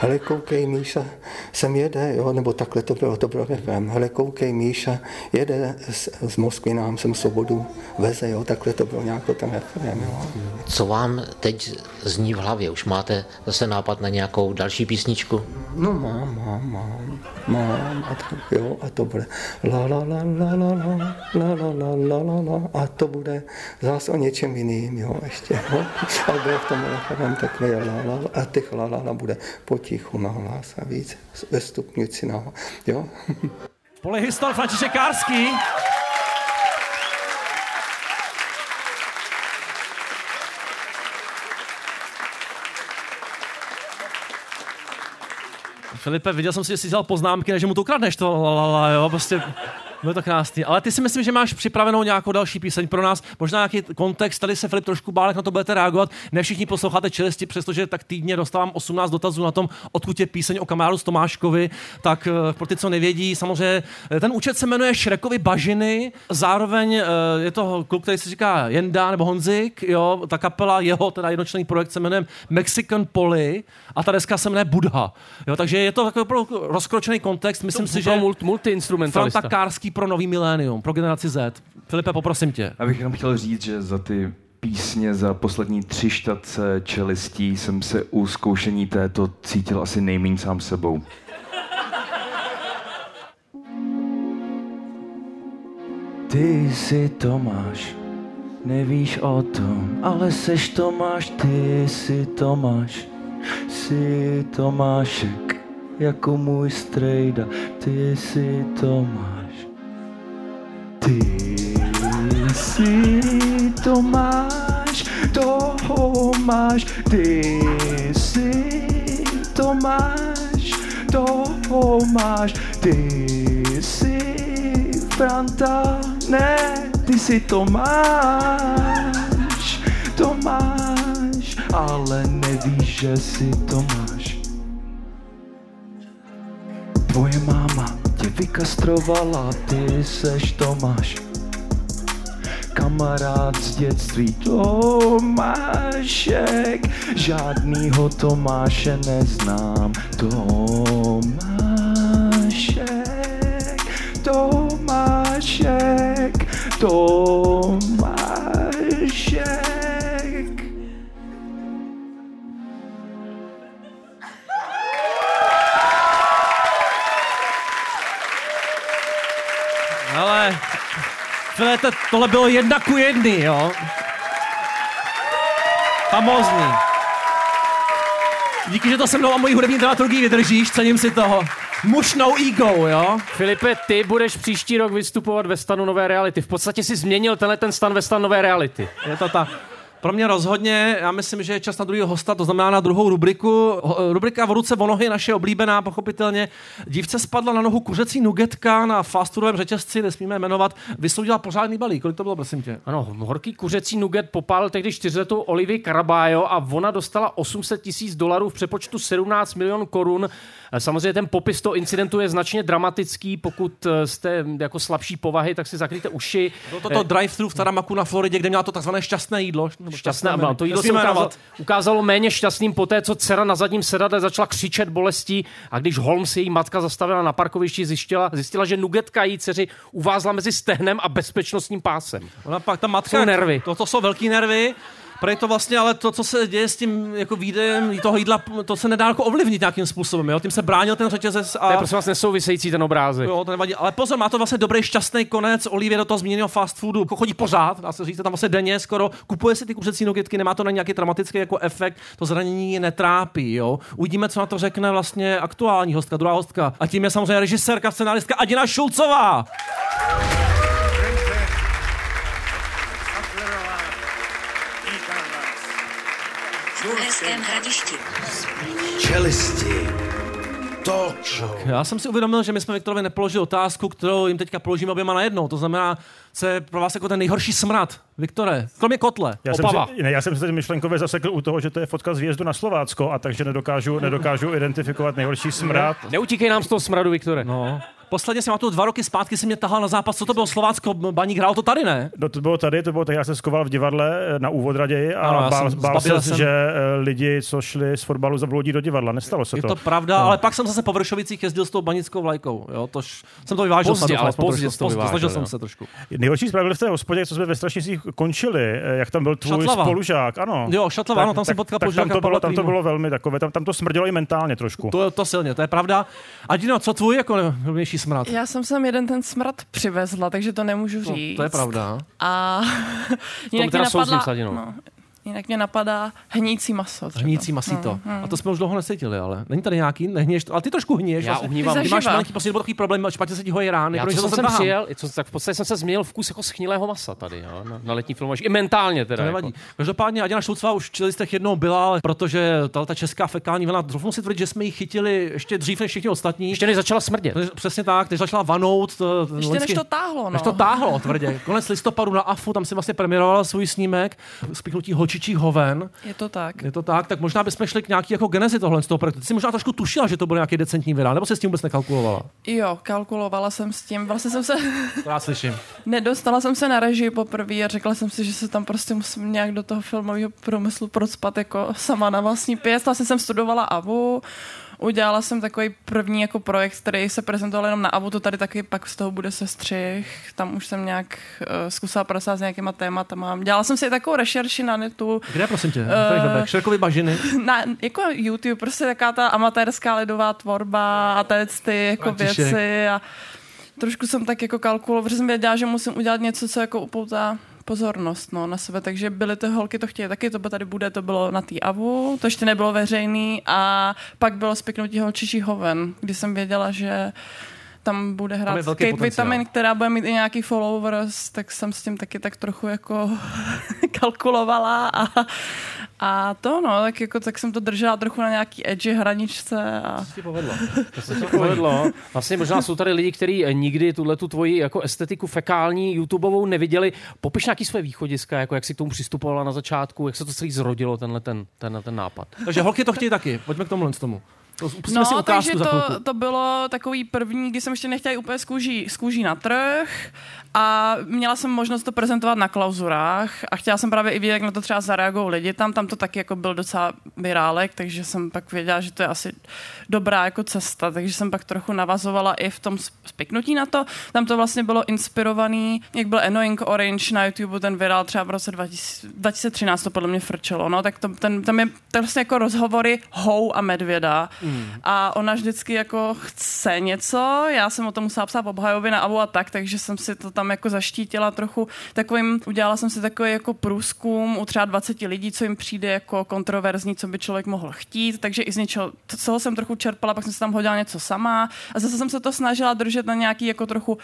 Hele, koukej, Míša, sem jede, jo, nebo takhle to bylo, to bylo refrém. Hele, koukej, Míša, jede z, z Moskvy nám sem svobodu veze, jo, takhle to bylo nějak ten refrém, jo. Co vám teď zní v hlavě? Už máte zase nápad na nějakou další písničku? No mám, mám, mám, mám, a to, jo, a to bude la la la la la la la la la la la la a to bude zase o něčem jiným, jo, ještě, jo. A bude v tom referém takhle la la la a těch la la la bude potichu na hlas a víc ve stupňující na, jo. Polyhistor František Kárský. Filipe, viděl jsem si, že jsi vzal poznámky, než mu to ukradneš, to la, la, la, jo, prostě bylo to krásný. Ale ty si myslím, že máš připravenou nějakou další píseň pro nás, možná nějaký kontext, tady se Filip trošku bál, jak na to budete reagovat. Ne všichni posloucháte čelisti, přestože tak týdně dostávám 18 dotazů na tom, odkud je píseň o kamarádu z Tomáškovi, tak eh, pro ty, co nevědí, samozřejmě eh, ten účet se jmenuje Šrekovi bažiny, zároveň eh, je to kluk, který se říká Jenda nebo Honzik, jo, ta kapela, jeho teda jednočlenný projekt se jmenuje Mexican Poly a ta deska se jmenuje Budha. Jo, takže je to takový rozkročený kontext, myslím si, že multi, multi-instrumentalista. Franta Kárský pro nový milénium, pro generaci Z. Filipe, poprosím tě. Já bych jenom chtěl říct, že za ty písně za poslední tři štace čelistí jsem se u zkoušení této cítil asi nejméně sám sebou. Ty jsi Tomáš, nevíš o tom, ale seš Tomáš, ty jsi Tomáš, jsi Tomášek, jako můj strejda, ty jsi Tomáš. Ty jsi Tomáš, toho máš, ty jsi Tomáš, toho máš, ty jsi Franta, ne, ty jsi Tomáš, Tomáš, ale nevíš, že si Tomáš. Tvoje máma vykastrovala, ty seš Tomáš. Kamarád z dětství Tomášek, žádnýho Tomáše neznám. Tomášek, Tomášek, Tomášek. File, to, tohle bylo jedna ku jedný, jo. Famózní. Díky, že to se mnou a mojí hudební dramaturgii vydržíš, cením si toho. Muž no ego, jo? Filipe, ty budeš příští rok vystupovat ve stanu Nové reality. V podstatě si změnil tenhle ten stan ve stan Nové reality. Je to tak. Pro mě rozhodně, já myslím, že je čas na druhého hosta, to znamená na druhou rubriku. Ho- Rubrika v ruce vonohy, naše oblíbená, pochopitelně. Dívce spadla na nohu kuřecí nugetka na fast foodovém řetězci, nesmíme jmenovat. Vysoudila pořádný balík. Kolik to bylo, prosím tě? Ano, horký kuřecí nugget popálil tehdy čtyřletou Olivii Caraballo a ona dostala 800 tisíc dolarů v přepočtu 17 milionů korun. Eh, Samozřejmě ten popis toho incidentu je značně dramatický, pokud eh, jste jako slabší povahy, tak si zakryjte uši. Bylo to to drive-thru v Taramaku na Floridě, kde měla to takzvané šťastné jídlo. Jméno. ano, to jídlo se ukázalo, ukázalo méně šťastným poté, co dcera na zadním sedadle začala křičet bolestí a když Holmes, její matka, zastavila na parkovišti, zjistila, zjistila že nugetka její dceři uvázla mezi stehnem a bezpečnostním pásem. Ona pak ta matka, Jsou nervy. To, to jsou velký nervy. Pro to vlastně, ale to, co se děje s tím jako výdejem toho jídla, to se nedá jako ovlivnit nějakým způsobem. Jo? Tím se bránil ten řetězec a... To je prosím vás nesouvisející ten obrázek. Jo, to nevadí. Ale pozor, má to vlastně dobrý šťastný konec. Olivia do toho zmíněného fast foodu chodí pořád, dá se říct, tam vlastně denně skoro. Kupuje si ty kuřecí nuggetky, nemá to na nějaký dramatický jako efekt, to zranění je netrápí. Jo? Uvidíme, co na to řekne vlastně aktuální hostka, druhá hostka. A tím je samozřejmě režisérka, scenáristka Adina Šulcová. Uherském hradišti. Čelisti. Točo. Já jsem si uvědomil, že my jsme Viktorovi nepoložili otázku, kterou jim teďka položíme oběma najednou. To znamená, co je pro vás jako ten nejhorší smrad. Viktore, kromě kotle, Já jsem, opava. si, ne, já jsem se teď myšlenkově zasekl u toho, že to je fotka z výjezdu na Slovácko, a takže nedokážu, nedokážu identifikovat nejhorší smrad. Neutíkej nám z toho smradu, Viktore. No. Posledně jsem tu dva roky zpátky si mě tahal na zápas. Co to bylo Slovácko? Baník hrál to tady, ne? No, to bylo tady, to bylo tak, já jsem skoval v divadle eh, na úvod raději a Ano, bál, jsem- bál se, jsem. že eh, lidi, co šli z fotbalu, zabloudí do divadla. Nestalo se Je to. to pravda, No. ale pak jsem zase po Vršovicích jezdil s tou banickou vlajkou. Jo, tož jsem to vyvážel. Pozdě, ale pozdě Pozdě, Snažil jsem se trošku. Nejhorší byl v té hospodě, co jsme ve Strašnicích končili, eh, jak tam byl tvůj Šatlava. spolužák. Ano. Jo, Šatlava, ano, tam jsem potkal tam to, bylo, tam to bylo velmi takové, tam, tam to smrdělo i mentálně trošku. To, to silně, to je pravda. Adino, co tvůj jako smrad? Já jsem sem jeden ten smrad přivezla, takže to nemůžu No, říct. to je pravda. A tom teda souzním s Jinak mě napadá hnící maso. třeba. Hnící masito. Hmm, hmm. A to jsme už dlouho necítili, ale není tady nějaký, nehněš, ale ty trošku hníješ. Já vlastně. uhnívám. Ty máš malinký poslední takový problém, špatně se ti hojí rány. Já protože to jsem sem tahám. přijel, co, tak v podstatě jsem se změnil vkus jako schnilého masa tady, jo, na, na letní film. I mentálně teda. To nevadí. Jako. Každopádně Adina Šulcová už v čelistech jednou byla, ale protože ta, ta česká fekální vlna, troufnu si tvrdit, že jsme ji chytili ještě dřív než všichni ostatní. Ještě než začala smrdět. Přesně tak, než začala vanout. To, ten Ještě než to táhlo, no. Než to táhlo, tvrdě. Konec listopadu na AFu, tam si vlastně premiéroval svůj snímek, spiknutí holčičích hoven. Je to tak. Je to tak, tak možná bychom šli k nějaký jako genezi tohle z toho projektu. Ty jsi možná trošku tušila, že to bude nějaký decentní vydání, nebo se s tím vůbec nekalkulovala? Jo, kalkulovala jsem s tím. Vlastně jsem se... To já slyším. Nedostala jsem se na režii poprvé a řekla jsem si, že se tam prostě musím nějak do toho filmového průmyslu procpat jako sama na vlastní pěst. Vlastně jsem studovala AVU, udělala jsem takový první jako projekt, který se prezentoval jenom na AVU, to tady taky pak z toho bude sestřih. Tam už jsem nějak uh, zkusila pracovat s nějakýma tématama. Dělala jsem si takovou rešerši na netu. Kde, prosím tě? Eh, Uh, Šrekovy bažiny. Na, jako YouTube, prostě taká ta amatérská lidová tvorba a té ty jako František. věci a trošku jsem tak jako kalkuloval, protože jsem věděla, že musím udělat něco, co jako upoutá pozornost no, na sebe, takže byly ty holky, to chtějí taky, to tady bude, to bylo na té AVU, to ještě nebylo veřejný a pak bylo spiknutí holčičí hoven, kdy jsem věděla, že tam bude Tam hrát velký Kate potenciál. Vitamin, která bude mít i nějaký followers, tak jsem s tím taky tak trochu jako kalkulovala a, A to no, tak, jako, tak jsem to držela trochu na nějaký edgy hraničce. A... To povedlo. To se ti povedlo. Vlastně možná jsou tady lidi, kteří nikdy tuhle tu tvoji jako estetiku fekální YouTubeovou neviděli. Popiš nějaký své východiska, jako jak si k tomu přistupovala na začátku, jak se to celý zrodilo, tenhle ten, ten, ten nápad. Takže holky to chtějí taky. Pojďme k tomu. tomu. To, si No, ukázku takže to, to bylo takový první, kdy jsem ještě nechtěla úplně z kůží, z kůží na trh a měla jsem možnost to prezentovat na klauzurách a chtěla jsem právě i vidět, jak na to třeba zareagují lidi tam. Tam to taky jako byl docela virálek, takže jsem pak věděla, že to je asi dobrá jako cesta, takže jsem pak trochu navazovala i v tom spiknutí na to. Tam to vlastně bylo inspirovaný, jak byl Annoying Orange na YouTube, ten virál třeba v roce 2000, 2013 to podle mě frčelo, no, tak to, ten, tam je to vlastně jako rozhovory Hou a Medvěda Mm. A ona vždycky jako chce něco, já jsem o tom musela psát obhajoby na Avu a tak, takže jsem si to tam jako zaštítila trochu takovým, udělala jsem si takový jako průzkum u třeba 20 lidí, co jim přijde jako kontroverzní, co by člověk mohl chtít, takže i z něčeho, to, jsem trochu čerpala, pak jsem si tam hodila něco sama. A zase jsem se to snažila držet na nějaký jako trochu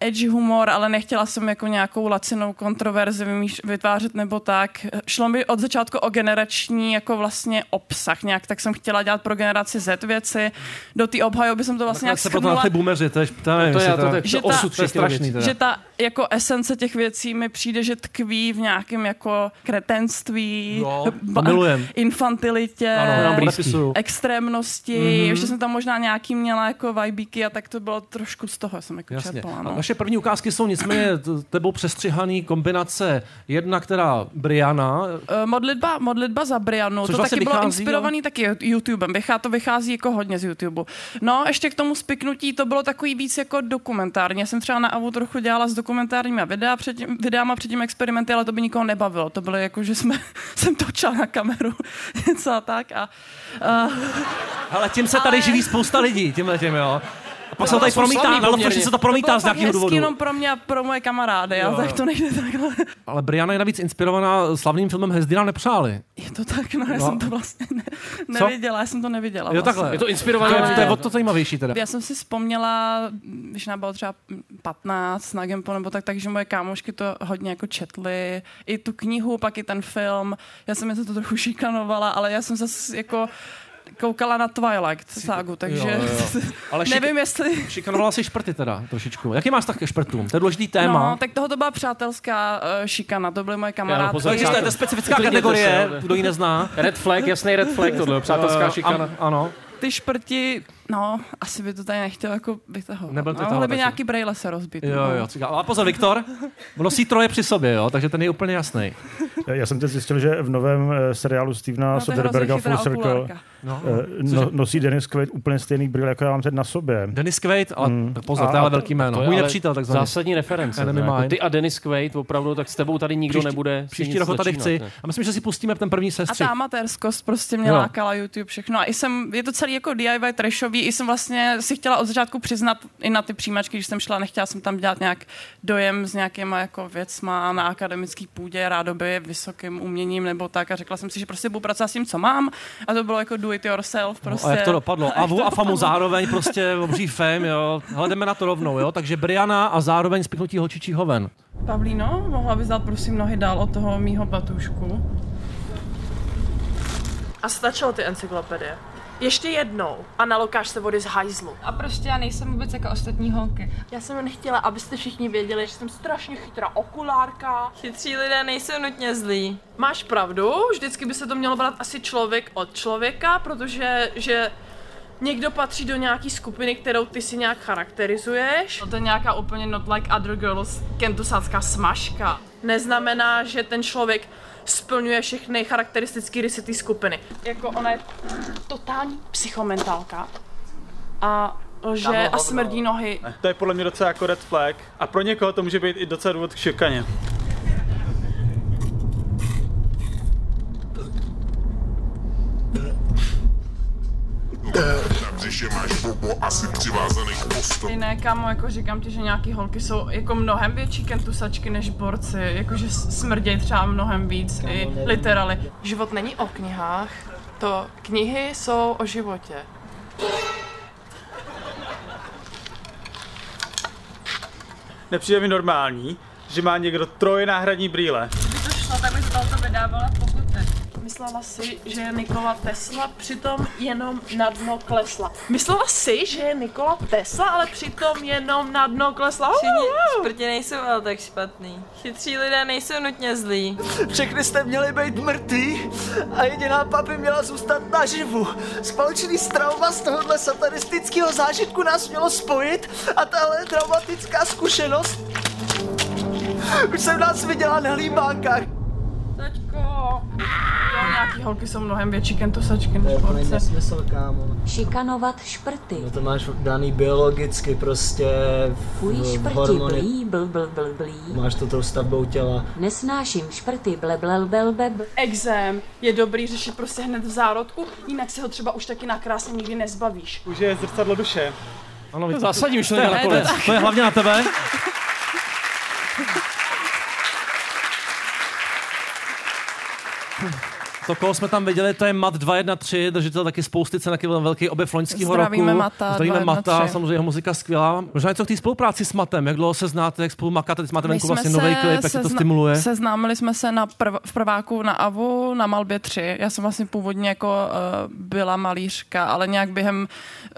edgy humor, ale nechtěla jsem jako nějakou lacinou kontroverzi vytvářet nebo tak. Šlo mi od začátku o generační jako vlastně obsah nějak, tak jsem chtěla dělat pro generaci Z věci. Do té obhajoby jsem to vlastně nějak Jak se potom na ty boomeři, to je, to, nevím, To je- to- to je že osud ta, to je strašný. Teda. že ta jako esence těch věcí mi přijde, že tkví v nějakém jako kretenství, ba- to milujem. infantilitě, Ano, nám blízký. extrémnosti, Mhm. mm-hmm. ještě jsem tam možná nějaký měla jako vibíky a tak to bylo trošku z toho jsem jako Jasně. čerpala. No. Naše první ukázky jsou nicméně tebou přestřihaný kombinace jedna, která Briana, Eh, Modlitba, modlitba za Brianu, Což to vlastně taky bylo vychází, inspirovaný taky YouTubem, vychá, to vychází jako hodně z YouTube. No, ještě k tomu spiknutí, to bylo takový víc jako dokumentární. Já jsem třeba na AVU trochu dělala s dokumentárními videa předtím, videama předtím experimenty, ale to by nikoho nebavilo. To bylo jako, že jsme, jsem točila na kameru něco a tak. A, a, ale tím se tady Ale- živí spousta lidí, tímhle tím, jo. Pak se to tady promítá, poměrně. Lovtoši se to promítá z nějakého důvodu. jenom pro mě a pro moje kamarády, Jo, tak to nejde takhle. Ale Briana je navíc inspirovaná slavným filmem Hezdyna nepřáli. Je to tak, no, já No. jsem to vlastně ne, neviděla, já jsem to neviděla. Jo, vlastně. takhle. Je to inspirované To je, to je to zajímavější teda. Já jsem si vzpomněla, když nám bylo třeba 15 na Gempo nebo tak, takže moje kámošky to hodně jako četly. I tu knihu, pak i ten film. Já jsem je za to trochu šikanovala, ale já jsem zase jako koukala na Twilight ságu, takže Jo, jo. Ale šik- nevím, jestli... Šikanovala si šprty teda trošičku. Jaký máš tak ke šprtům? To je důležitý téma. No, tak toho to byla přátelská uh, šikana, to byly moje Já, kamarádky. pozor, Takže to je specifická kategorie, kdo ji nezná. Red flag, jasný red flag, tohle, přátelská Eh, šikana. Ano. Ty šprti, no, asi by to tady nechtěl jako vytahovat. Nebyl to no, mohli by takže- nějaký brejle se rozbít. Jo, no. jo. Ale pozor, Viktor, nosí troje při sobě, jo, takže ten je úplně jasný. Já jsem teď zjistil, že v novém eh, seriálu Stevena No, Soderberga Full Circle. No, eh, no, nosí Dennis Quaid úplně stejný brýle, jako já mám teď na sobě. Denis Quaid, ale Mm. pozor, A- to je ale a velký jméno. To je Můj ale nepřítel, takzvaný. Zásadní reference. Jako ty a Dennis Quaid, opravdu, tak s tebou tady nikdo Příští- nebude. Příští rok ho tady chci. A myslím, že si pustíme ten první A sestřih. ta amatérskost prostě mě lákala YouTube všechno. A i jsem, je to celý jako DIY trashový, i jsem vlastně si chtěla od začátku přiznat i na ty přijímačky, když jsem šla, nechtěla jsem tam dělat nějak dojem s nějakýma jako věcma na akademický půdě, rádoby vysokým uměním nebo tak a řekla jsem si, že prostě budu pracovat s tím, co mám a to bylo jako do it yourself prostě. No, a jak to dopadlo? A Avu a Famu zároveň prostě obří fame, jo. Hele, jdeme na to rovnou, jo. Takže Briana a zároveň spiknutí holčičího ven. Pavlíno, mohla bys dát prosím nohy dál od toho mýho batušku? A stačilo ty encyklopedie. Ještě jednou a nalokáš se vody z hajzlu. A prostě já nejsem vůbec jako ostatní holky. Já jsem nechtěla, abyste všichni věděli, že jsem strašně chytrá okulárka. Chytří lidé nejsou nutně zlí. Máš pravdu, vždycky by se to mělo brát asi člověk od člověka, protože že někdo patří do nějaký skupiny, kterou ty si nějak charakterizuješ. No to je nějaká úplně not like other girls kentusácká smažka. Neznamená, že ten člověk splňuje všechny charakteristické rysy té skupiny. Jako ona je totální psychomentálka a lže a smrdí nohy. To je podle mě docela jako red flag a pro někoho to může být i docela důvod k šikaně. Břiše máš bobo asi přivázaný k postu. Ty ne, kámo, jako říkám ti, že nějaký holky jsou jako mnohem větší kentusačky než borci, jakože smrdějí třeba mnohem víc, i literally. Život není o knihách, to knihy jsou o životě. Nepřijde mi normální, že má někdo troje náhradní brýle. Kdyby to šlo, tak bych toho to vydávala pokuty. Myslela si, že je Nikola Tesla, přitom jenom na dno klesla. Myslela si, že je Nikola Tesla, ale přitom jenom na dno klesla. Všichni šprti nejsou ale tak špatný. Chytří lidé nejsou nutně zlí. Všechny jste měli být mrtví a jediná papi měla zůstat naživu. Společný trauma z tohohle satanistického zážitku nás mělo spojit a tahle traumatická zkušenost už jsem nás viděla na líbánkách. Jo, nějaký holky jsou mnohem větší kentosačky než To borce. nesmysl, kámo. Šikanovat šprty. No to máš daný biologicky prostě Fuj, v, šprti, hormony. blí, bl, bl, bl, blí. Máš to tou stavbou těla. Nesnáším šprty, ble, ble, ble, ble, ble. Exém je dobrý řešit prostě hned v zárodku, jinak se ho třeba už taky nakrásně nikdy nezbavíš. Už je zrcadlo duše. Ano, To zásadní to myšlenka je- nakonec. To, je- to je hlavně na tebe. Thank you. To, koho jsme tam viděli, to je Mat 213, držitel taky spousty cen, taky byl velký objev loňského roku. Zdravíme Mata Zdravíme 213. Mata, samozřejmě jeho muzika skvělá. Možná něco k té spolupráci s Matem, jak dlouho se znáte, jak spolu makáte, teď máte venku vlastně nový klip, jak tě to stimuluje. Seznámili jsme se na prv, v prváku na AVU na Malbě 3. Já jsem vlastně původně jako uh, byla malířka, ale nějak během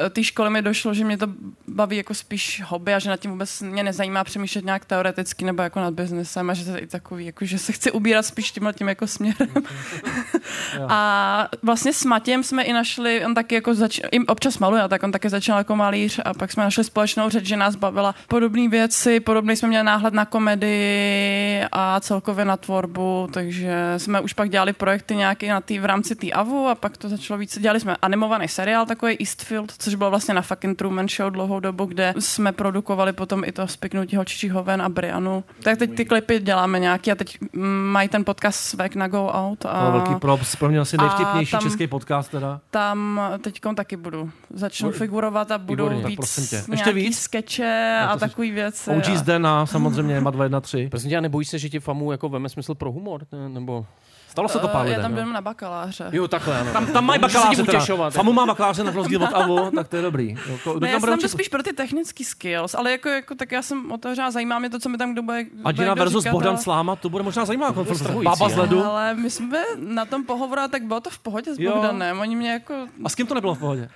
uh, té školy mi došlo, že mě to baví jako spíš hobby a že nad tím vůbec mě nezajímá přemýšlet nějak teoreticky nebo jako nad biznesem a že to je i takový, jako, že se chci ubírat spíš tímhle tím jako směrem. a vlastně s Matějem jsme i našli, on taky jako zač- občas maluje, tak on taky začal jako malíř a pak jsme našli společnou řeč, že nás bavila podobné věci, podobný jsme měli náhled na komedii a celkově na tvorbu, takže jsme už pak dělali projekty nějaký na tý, v rámci té AVU a pak to začalo více. Dělali jsme animovaný seriál, takový Eastfield, což bylo vlastně na fucking Truman Show dlouhou dobu, kde jsme produkovali potom i to spiknutí holčičích hoven a Brianu. Tak teď ty klipy děláme nějaký a teď mm, mají ten podcast Svek na Go Out. A... To velký props, pro mě asi nejvtipnější tam- český podcast teda. tam teď taky budu. Začnu Bude- figurovat a budu Výborně, tak víc prosím tě. Ještě nějaký víc? skeče a takové věci. OG a- Zdena, samozřejmě Mat 213. Prosím tě, a nebojíš se, že ti famu jako veme smysl pro humor? Ne? Nebo... Stalo se to pár Eh, Já lidem, tam jo. byl na bakaláře. Jo, takhle, ano. Tam, tam mají bakaláře teda. utěšovat. Famu má bakaláře na rozdíl od AVU, tak to je dobrý. Jako, Ne, tam já jsem tam spíš pro ty technické skills, ale jako, jako tak já jsem otevřená, zajímá mě to, co mi tam kdo bude Adina versus říkat, Bohdan a- Sláma, to bude možná zajímavá konfrontace. strhující, Bába z ledu. Ale my jsme na tom pohovoru, tak bylo to v pohodě s Jo. Bohdanem. Oni mě jako... A s kým to nebylo v pohodě?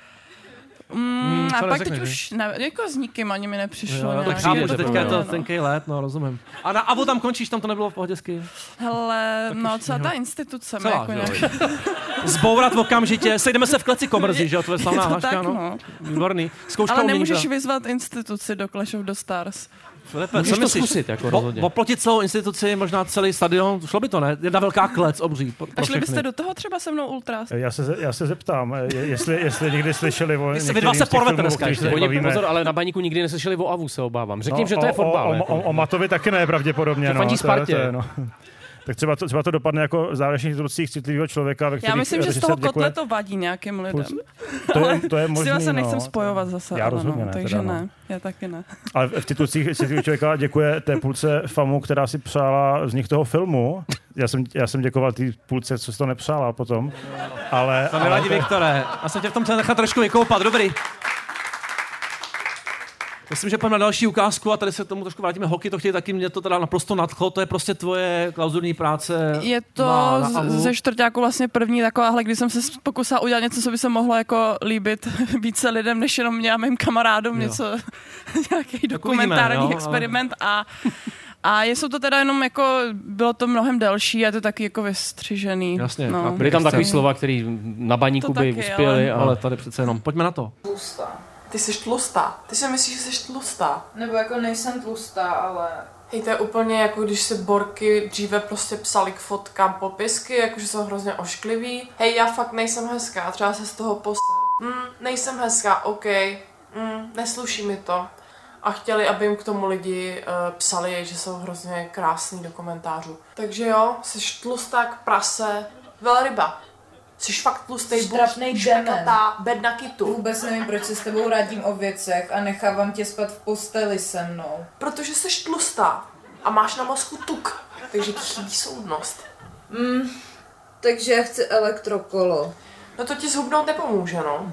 Mm, to a pak teď už ne, jako s nikým ani mi nepřišlo. Jo, tak nějak, chápu, že teďka je to no. tenkej let, no rozumím. A na AVU tam končíš, tam to nebylo v pohodě s kým? Hele, no celá ta instituce má Celá, jako. Zbourat okamžitě, sejdeme se v kleci komrzí, že jo, to je slavná Je to hláška, tak, no. no. Výborný. Zkouška Ale nemůžeš vyzvat instituci do Clash of the Stars. Filipe, Můžeš co to myslíš? zkusit, jako O- rozhodně. Oplotit celou instituci, možná celý stadion, šlo by to, ne? Jedna velká klec obří. Pro, A pro šli byste do toho třeba se mnou ultras? Já se, já se zeptám, je- jestli, jestli někdy slyšeli o Vy dva se porvete o dneska pozor, ale na baníku nikdy neslyšeli o Avu, se obávám. Řekni jim, že to je o, fotbal. o, jako. o, o, o Matovi taky ne, pravděpodobně. Že no, to je- Spartě. to je, no. Tak třeba to, třeba to dopadne jako závěrečných institucích citlivého člověka, ve kterých Já myslím, že z toho kotle to vadí nějakým lidem. To je- Ale to je možný, se nechcem no. spojovat zase. Já ale rozhodně no, ne, takže teda, no. ne. Já taky ne. Ale v titulcích citlivého člověka děkuje té půlce FAMu, která si přála vznik toho filmu. Já jsem, já jsem děkoval té půlce, co si to nepřála potom. Ale, To ale nevadí, Viktore. Já jsem tě v tom chtěl nechat trošku vykoupat, dobrý. Myslím, že pojďme na další ukázku a tady se k tomu trošku vrátíme. Hokej to chtějí taky, mě to teda naprosto nadchlo. To je prostě tvoje klauzurní práce. Je to na, na ze čtvrtáku vlastně první takováhle, kdy jsem se pokusila udělat něco, co by se mohlo jako líbit více lidem, než jenom mě a mým kamarádům, Jo. něco, nějaký uvidíme, dokumentární jo, ale- experiment a a jsou to teda jenom jako, bylo to mnohem delší a je to taky jako vystřižený. Jasně, no. Byly tam takový Chce. slova, který na baníku To by taky, uspěli. ale- Ale tady přece jenom. Pojďme na to. Tlustá. Ty jsi tlustá. Ty si myslíš, že jsi tlustá. Nebo jako nejsem tlustá, ale... Hej, to je úplně jako když si borky dříve prostě psali k fotkám popisky, jakože jsou hrozně ošklivý. Hej, já fakt nejsem hezká, třeba se z toho posel. Hm, nejsem hezká, OK. Hm, nesluší mi to. A chtěli, aby jim k tomu lidi uh, psali, že jsou hrozně krásný do komentářů. Takže jo, jsi tlusták prase, velryba. Jsi fakt tlustý demen. špekatá bedna kitu. Vůbec nevím, proč se s tebou radím o věcech a nechávám tě spát v posteli se mnou. Protože jsi tlustá a máš na mozku tuk, takže ti chybí soudnost. Mm, takže já chci elektrokolo. No to ti zhubnout nepomůže, no.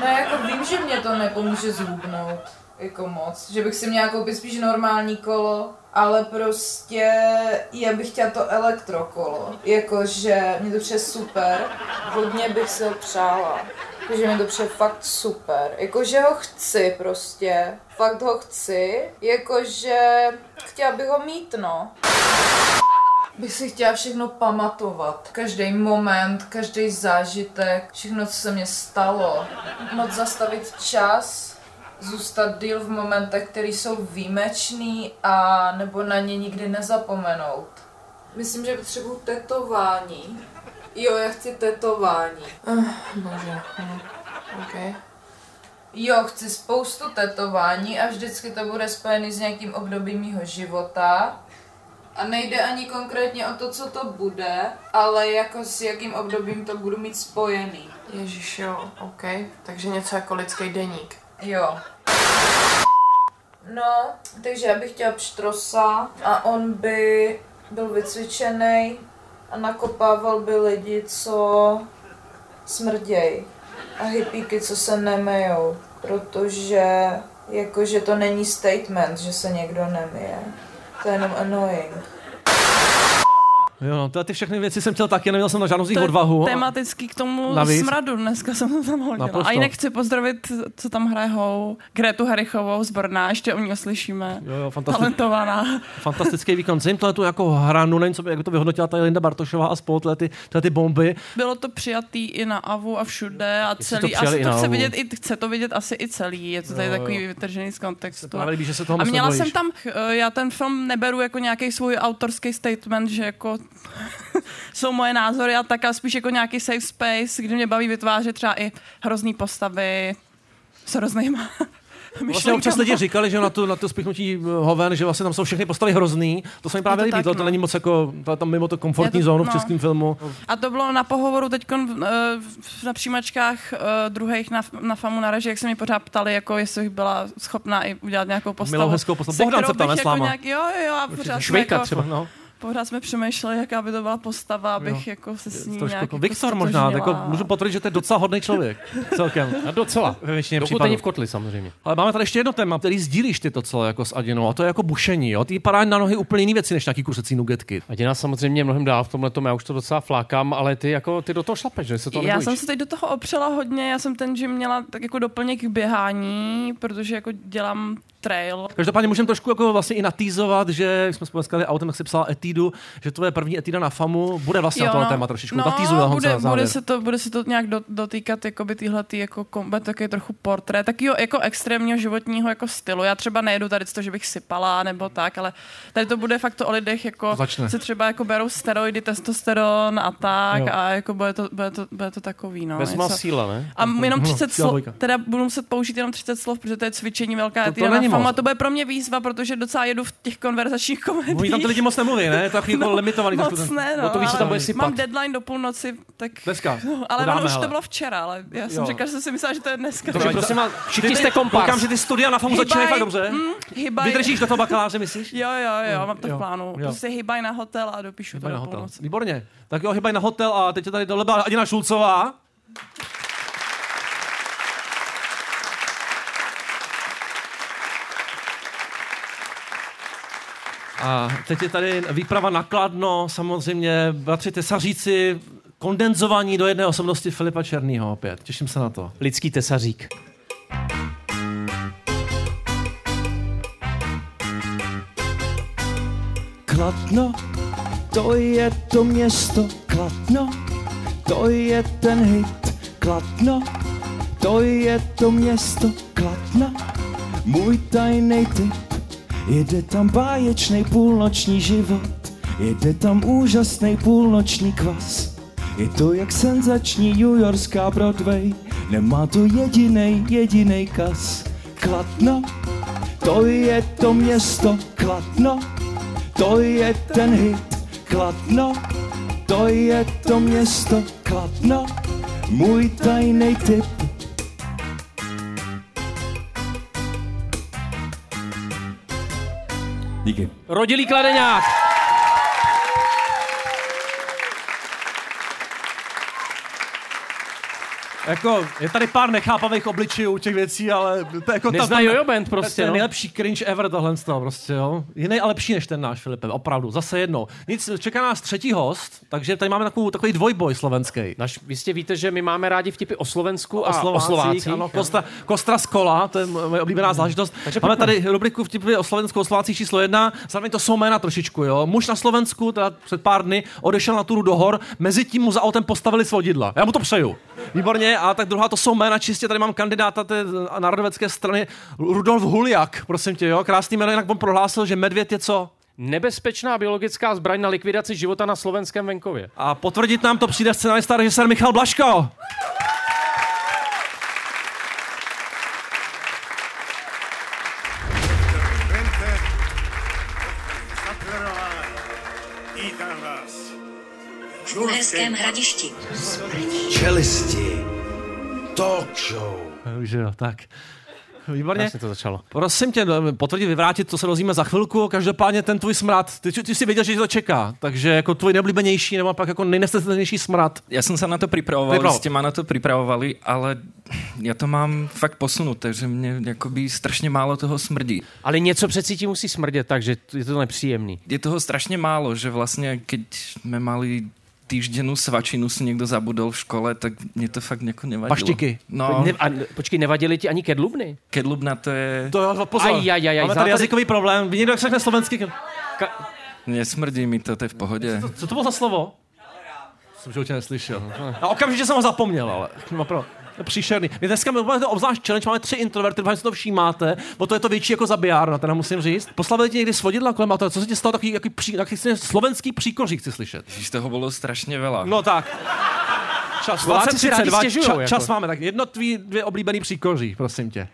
No jako vím, že mě to nepomůže zhubnout. Jako moc. Že bych si měla koupit spíš normální kolo, ale prostě já bych chtěla to elektrokolo. Jakože mě to přijde super, hodně bych se ho přála. Jakože mi to přijde fakt super. Jakože ho chci prostě. Fakt ho chci. Jakože chtěla bych ho mít, no bych si chtěla všechno pamatovat. Každý moment, každý zážitek, všechno, co se mě stalo. Moc zastavit čas, zůstat díl v momentech, které jsou výjimečný a nebo na ně nikdy nezapomenout. Myslím, že potřebuji tetování. Jo, já chci tetování. Uh, bože. Hm. Okay. Jo, chci spoustu tetování a vždycky to bude spojený s nějakým obdobím mýho života. A nejde ani konkrétně o to, co to bude, ale jako s jakým obdobím to budu mít spojený. Ježíš, jo, OK. Takže něco jako lidský deník. Jo. No, takže já bych chtěla pštrosa a on by byl vycvičený a nakopával by lidi, co smrděj a hippíky, co se nemejou, protože jakože to není statement, že se někdo nemije. To je jenom annoying. Jo, no, ty všechny věci jsem chtěl taky, neměl jsem na žádnou z nich To odvahu. tematický k tomu Navíc. smradu, dneska jsem to tam hodila. Naprosto. A jinak chci pozdravit, co tam hrajou, Gretu Harichovou z Brna, ještě o ní uslyšíme. Jo, jo, fantastický. Talentovaná. Fantastický výkon. Jsem tohle tu jako hranu, nevím, co by, jak by to vyhodnotila ta Linda Bartošová a spolu, tyhle ty, tyhle ty bomby. Bylo to přijatý i na AVU a všude a Jestli to celý, přijali asi to chce vidět, i, chce to vidět asi i celý, je to tady Jo, jo. takový vytržený z kontextu. právě líbí, že se toho a měla jsem tam, eh, já ten film neberu jako nějaký svůj autorský statement, že jako jsou moje názory a tak, ale spíš jako nějaký safe space, kde mě baví vytvářet třeba i hrozný postavy s hroznýma Vlastně občas lidi říkali, že na to, na to spiknutí hoven, že vlastně tam jsou všechny postavy hrozný. To se mi právě to líbí, tak, to, to no. není moc jako, to tam mimo to komfortní to- zónu v no. českém filmu. A to bylo na pohovoru teď na přijímačkách uh, druhých na, na FAMu na reži, jak se mě pořád ptali, jako jestli bych byla schopná i udělat nějakou postavu. Milou, hezkou postavu. Bohdan se ptal, jako nějak, Jo, jo, a pořád Švejka jako, třeba, no. Pořád jsme přemýšleli, jaká by to byla postava, abych Jo. jako se s ní Trošku nějak jako jako Viktor možná, jako můžu potvrdit, že to je docela hodný člověk. Celkem. A docela. Ve většině Dokud případů. není v kotli samozřejmě. Ale máme tady ještě jedno téma, který sdílíš ty to celé jako s Adinou, a to je jako bušení. Jo? Ty padá na nohy úplně jiné věci, než nějaký kuřecí nugetky. Adina samozřejmě mnohem dál v tomhle já už to docela flákám, ale ty jako ty do toho šlapeš, že se to Já jsem se teď do toho opřela hodně, já jsem ten gym měla tak jako doplněk k běhání, protože jako dělám trail. Každopádně můžeme trošku jako vlastně i natýzovat, že jsme spoleskali autem, jak si psala etídu, že tvoje první etída na FAMu bude vlastně na tohle téma trošičku. No, Natýzuje bude, bude, se to, bude se to nějak do, dotýkat jakoby tyhle ty jako kombat, taky trochu portrét, takového jako extrémního životního jako stylu. Já třeba nejedu tady to, že bych sypala nebo tak, ale tady to bude fakt to o lidech, jako Začne. se třeba jako berou steroidy, testosteron a tak Jo. a jako bude to, bude to, bude to takový, no. Bezma síla, ne? A jenom No, 30 síla slov, teda budu muset použít jenom 30 slov, protože to je cvičení velká To- to etída není moc. a to bude pro mě výzva, protože docela jedu v těch konverzačních komediích. Oni tam ty lidi moc nemluví, ne? Je to takový jako limitovaný. Moc ne, no, No to víš, co tam bude sypat. Mám deadline do půlnoci, tak... Dneska. No, ale Udáme, ono už hele. to bylo včera, ale já jsem Jo. říkal, že jsem si myslela, že to je dneska. Takže prosím vás, všichni jste kompás. Koukám, že ty studia na FAMu začínají fakt dobře. Mm, hybaj. Vydržíš do toho bakaláře, myslíš? Jo, jo, jo, Jo, mám to v plánu. Prostě hybaj na hotel a dopíšu to na do půlnoci. Výborně. Tak jo, hybaj na hotel a teď je tady dole byla Adina Šulcová. A teď je tady výprava na Kladno, samozřejmě bratři tesaříci, kondenzovaní do jedné osobnosti Filipa Černýho opět. Těším se na to. Lidský tesařík. Kladno, to je to město, Kladno, to je ten hit, Kladno, to je to město, Kladno, můj tajný tip, jede tam báječný půlnoční život, jede tam úžasný půlnoční kvas. Je to jak senzační New Yorkská Broadway, nemá to jedinej, jedinej kas. Kladno, to je to město, Kladno, to je ten hit, Kladno, to je to město, Kladno, můj tajný tip. Díky. Rodilý kladeňák. Jako, je tady pár nechápavých obličejů těch věcí, ale to je jako... ta- Nezná ta- Jojo Band prostě, To je no. nejlepší cringe ever tohle z toho prostě, jo. Jiný a lepší než ten náš, Filipe, opravdu, zase jednou. Nic, čeká nás třetí host, takže tady máme takovou, takový dvojboj slovenský. Naš, vy jistě víte, že my máme rádi vtipy o Slovensku a o Slovácích, Slovácích. Ano, Kostra, Kostra z kola, to je moje oblíbená záležitost. Takže máme tady rubriku vtipy o Slovensku, o Slovácích číslo jedna. Zároveň to jsou jména trošičku, jo. Muž na Slovensku, teda před pár dny, odešel na turu do hor, mezi tím mu za autem postavili svodidla. Já mu to přeju. Výborně, a tak druhá to jsou jména, čistě tady mám kandidáta té národovecké strany, Rudolf Huliak, prosím tě, jo. Krásný jméno, jinak on prohlásil, že medvěd je co? Nebezpečná biologická zbraň na likvidaci života na slovenském venkově. A potvrdit nám to přijde scenarista režisér Michal Blaško. Vente, Sattlerová, vítám vás. V Uherském hradišti. Čelisti. Talk show. Už jo, tak. Výborně. Vlastně to začalo. Prosím tě, potvrdit, vyvrátit, to se dozvíme za chvilku. Každopádně ten tvůj smrad, ty, ty jsi věděl, že tě to čeká, takže jako tvůj neoblíbenější nebo pak jako nejnesnesitelnější smrad. Ja som sa na to pripravoval, Pripravoval. vy ste ma na to pripravovali, ale ja to mám fakt posunuté, že mne akoby strašne málo toho smrdí. Ale něco přeci ti musí smrdět, takže je to nepříjemný. Je toho strašne málo, že vlastne keď sme mali týždennú svačinu si niekto zabudol v škole, tak mne to fakt nejako nevadilo. Paštiky. No, Ne, a, počkej, nevadily ti ani kedlubny? kedlubna to je... To jo, pozor. Aj, aj, aj, aj, Máme tady jazykový problém. Vy někdo řekne slovensky? Nesmrdí mi to, to je v pohodě. Co to bylo za slovo? Jsem životě neslyšel. A okamžitě jsem ho zapomněl, ale. To je příšerný. My dneska máme to obzvlášť challenge, máme tři introverty, že si to všímáte, bo to je to větší jako zabijárna, teda musím říct. Poslavili ti někdy svodidla kolem auta, co se ti stalo takový, jaký, pří, jaký slovenský příkoří, chci slyšet. Ježiš, toho bolo strašne veľa. No tak. Čas, Slováci si rádi 20, stěžujou, ča, jako. čas máme, tak jedno tvý dvě oblíbený příkoří, prosím tě.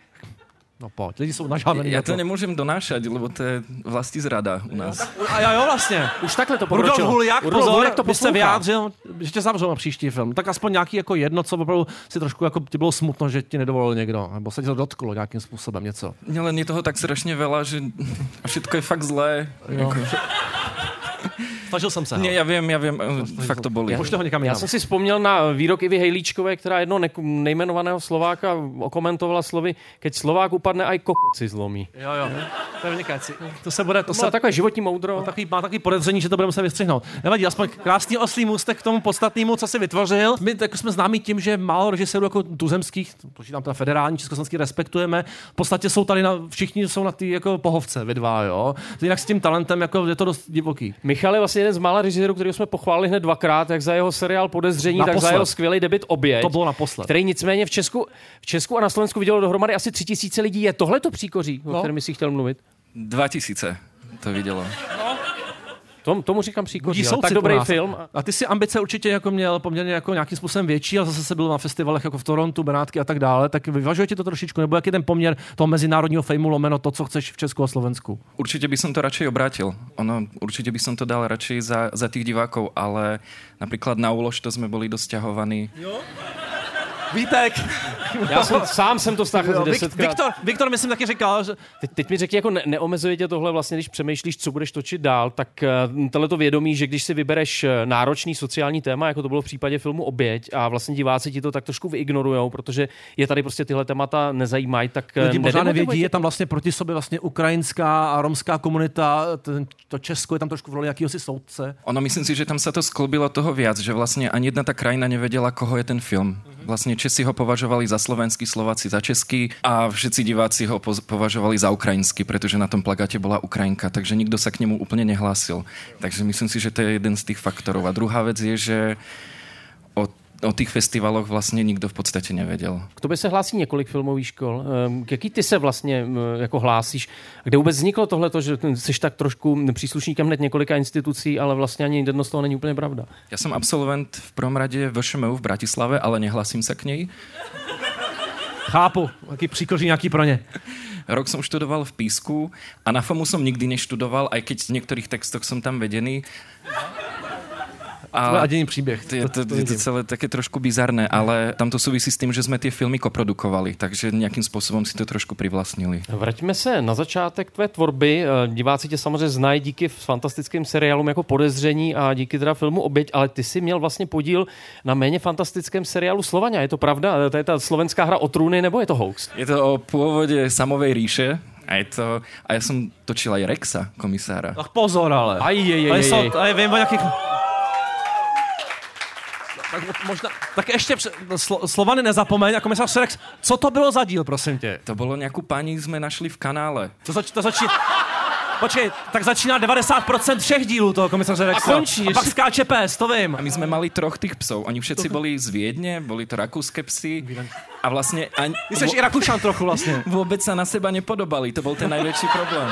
No pojď, lidi jsou nažávený. Ja na to nemôžem donášať, lebo to je vlasti zrada u nás. A já jo vlastně. Už takhle to Rudolf pokročilo. Huliak, Rudolf pozor, Huliak to by se poslouchá. vyjádřil, že tě zavřou na příští film. Tak aspoň nějaký jako jedno, co opravdu si trošku jako ti bylo smutno, že ti nedovolil někdo, nebo se ti to dotklo nějakým způsobem něco. Len je toho tak strašne veľa, že a všetko je fakt zlé. Jo. Jako... Snažil jsem se. Ja viem, ja viem, eh, fakt to boli. Pošli ho někam Já jsem si vzpomněl na výrok Ivy Hejlíčkové, která jedno ne- nejmenovaného Slováka okomentovala slovy, keď Slovák upadne, aj kokot si zlomí. Jo, jo. To je vynikající. To se bude, to To se takové životní moudro. Má takový, má takový podezření, že to budeme muset vystřihnout. Nevadí, aspoň krásný oslý můstek k tomu podstatnému, co si vytvořil. My tak jsme známí tím, že málo režisérů jako tuzemských, počítám teda federální, československý, respektujeme. V podstatě jsou tady na, všichni jsou na ty jako pohovce, vy dva, jo. Jinak s tím talentem jako je to dost divoký. Michal je vlastně jeden z mála režisérů, kterého jsme pochválili hned dvakrát, jak za jeho seriál Podezření, tak za Naposled. jeho skvělý debit Oběť. To bylo naposled. Který nicméně v Česku, v Česku a na Slovensku vidělo dohromady asi tři tisíce lidí. Je tohle to příkoří, o No. kterém jsi chtěl mluvit? 2000 to videlo. Tom, tomu říkám ale tak dobrý nás. film. A ty si ambice určitě jako měl poměrně jako nějakým způsobem větší, ale zase se byl na festivalech jako v Torontu, Benátky a tak dále. Tak vyvažuje ti to trošičku, nebo jaký je ten poměr toho mezinárodního fejmu lomeno to, co chceš v Česku a Slovensku? Určite by som to radšej obrátil. Ono, určite by som to dal radšej za, za tých divákov, ale napríklad na úlož to sme boli dosť ťahovaní. Vítek! Já jsem, sám jsem to stáhl asi Vik- desetkrát. Viktor, Viktor, myslím, taky říkal, že Teď, teď mi řekni, jako ne, neomezuje tě tohle vlastně, když přemýšlíš, co budeš točit dál, tak uh, tohle to vědomí, že když si vybereš eh, náročný sociální téma, jako to bylo v případě filmu Oběť, a vlastně diváci ti to tak trošku vyignorujou, protože je tady prostě tyhle témata nezajímají, tak eh, lidi možná nevědí, je tam vlastně proti sobě vlastně ukrajinská a romská komunita, ten, to Česko je tam trošku v roli jakýhosi soudce. Ono, myslím si, že tam sa to sklobilo toho viac, že vlastne ani jedna tá krajina nevedela, koho je ten film. Vlastne Česi ho považovali za slovenský, Slováci za český a všetci diváci ho považovali za ukrajinský, pretože na tom plagáte bola Ukrajinka, takže nikto sa k nemu úplne nehlásil. Takže myslím si, že to je jeden z tých faktorov. A druhá vec je, že o, tých festivaloch vlastne nikto v podstate nevedel. K tobě se hlásí několik filmových škol. Ehm, K jaký ty se vlastně jako hlásíš? Kde vůbec vzniklo tohle, že jsi tak trošku příslušníkem hned několika institucí, ale vlastně ani jedno z toho není úplně pravda? Ja som absolvent v prvom rade VŠMU v Bratislave, ale nehlasím sa k nej. Chápu, jaký příkoří nějaký pro ně. Rok som študoval v Písku a na FAMu som nikdy neštudoval, aj keď v niektorých textoch som tam vedený. To je jediný příběh. To je to, To- to je to celé také trošku bizarné, ale tam to souvisí s tím, že jsme ty filmy koprodukovali, takže nějakým způsobem si to trošku privlastnili. Vraťme se na začátek tvé tvorby. Eh, Diváci tě samozřejmě znají díky fantastickým seriálům jako Podezření a díky teda filmu Oběť, ale ty jsi měl vlastně podíl na méně fantastickém seriálu Slovania. Je to pravda? Eh, To je ta slovenská hra o trůny, nebo je to hoax? Je to o pôvode samovej ríše a je to... A ja som točil aj Rexa, komisára. Tak pozor ale. Aj, aj, aj, Ale aj, jsou, aj. vím o nějakých... Tak možná, tak ještě slo, Slovany nezapomeň, jako komisař Rex, co to bylo za díl, prosím tě? To bolo nejakú pani sme našli v kanále. To, zač, to začí... Počkej, tak začíná 90% všech dílů toho komisaře Rexa. A končí, A pak skáče pes, to vím. A my sme mali troch tých psov. Oni všetci boli z Viedne, boli to rakúske psy. A vlastne... Ani, Ty jsi i Rakušan trochu vlastně. Vôbec sa na seba nepodobali, to bol ten najväčší problém.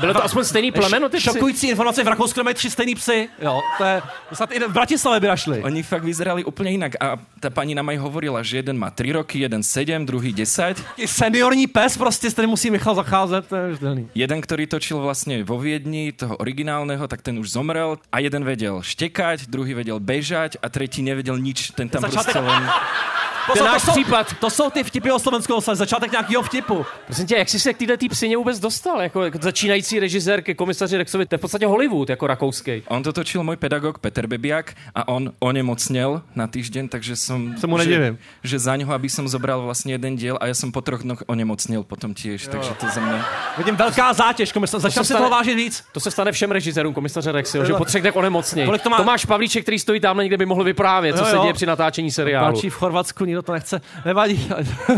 Bylo to aspoň stejný plemeno, ty? Šokující informace, v Rakousku mají tři stejný psy. Jo, to je, snad i v Bratislavě by našli. Oni fakt vyzerali úplne inak. A tá pani nám aj hovorila, že jeden má 3 roky, jeden 7, druhý 10. I seniorní pes prostě, s kterým musí Michal zacházet, to je vždelný. Jeden, ktorý točil vlastne vo Viedni, toho originálneho, tak ten už zomrel. A jeden vedel štekať, druhý vedel bežať a tretí nevedel nič. Ten tam Začátek- prostě len... Pozor, náš to, jsou, případ. to jsou ty vtipy o Slovenskou se, začátek nějakého vtipu. Prosím tě, jak jsi se k této psině vůbec dostal? Jako, začínající režisér ke komisaři Rexovi, to je v podstatě Hollywood, jako rakouský. On to točil môj pedagog Peter Bebiak a on onemocnel na týždeň, takže som... Se mu že, nedivím. že za ňoho, aby som zobral vlastne jeden diel a ja som po troch dnoch onemocnel potom tiež, takže to za mňa... Vidím velká zátěž, komisař, začal se si stane- toho vážit víc. To se stane všem režisérům komisaře Rexy, že po třech dnech onemocnějí. Kolik to má- Tomáš Pavlíček, který stojí tam někde, by mohl vyprávět, co Jo, se jo. děje při natáčení seriálu. Další v Chorvatsku, nikdo to nechce. Nevadí.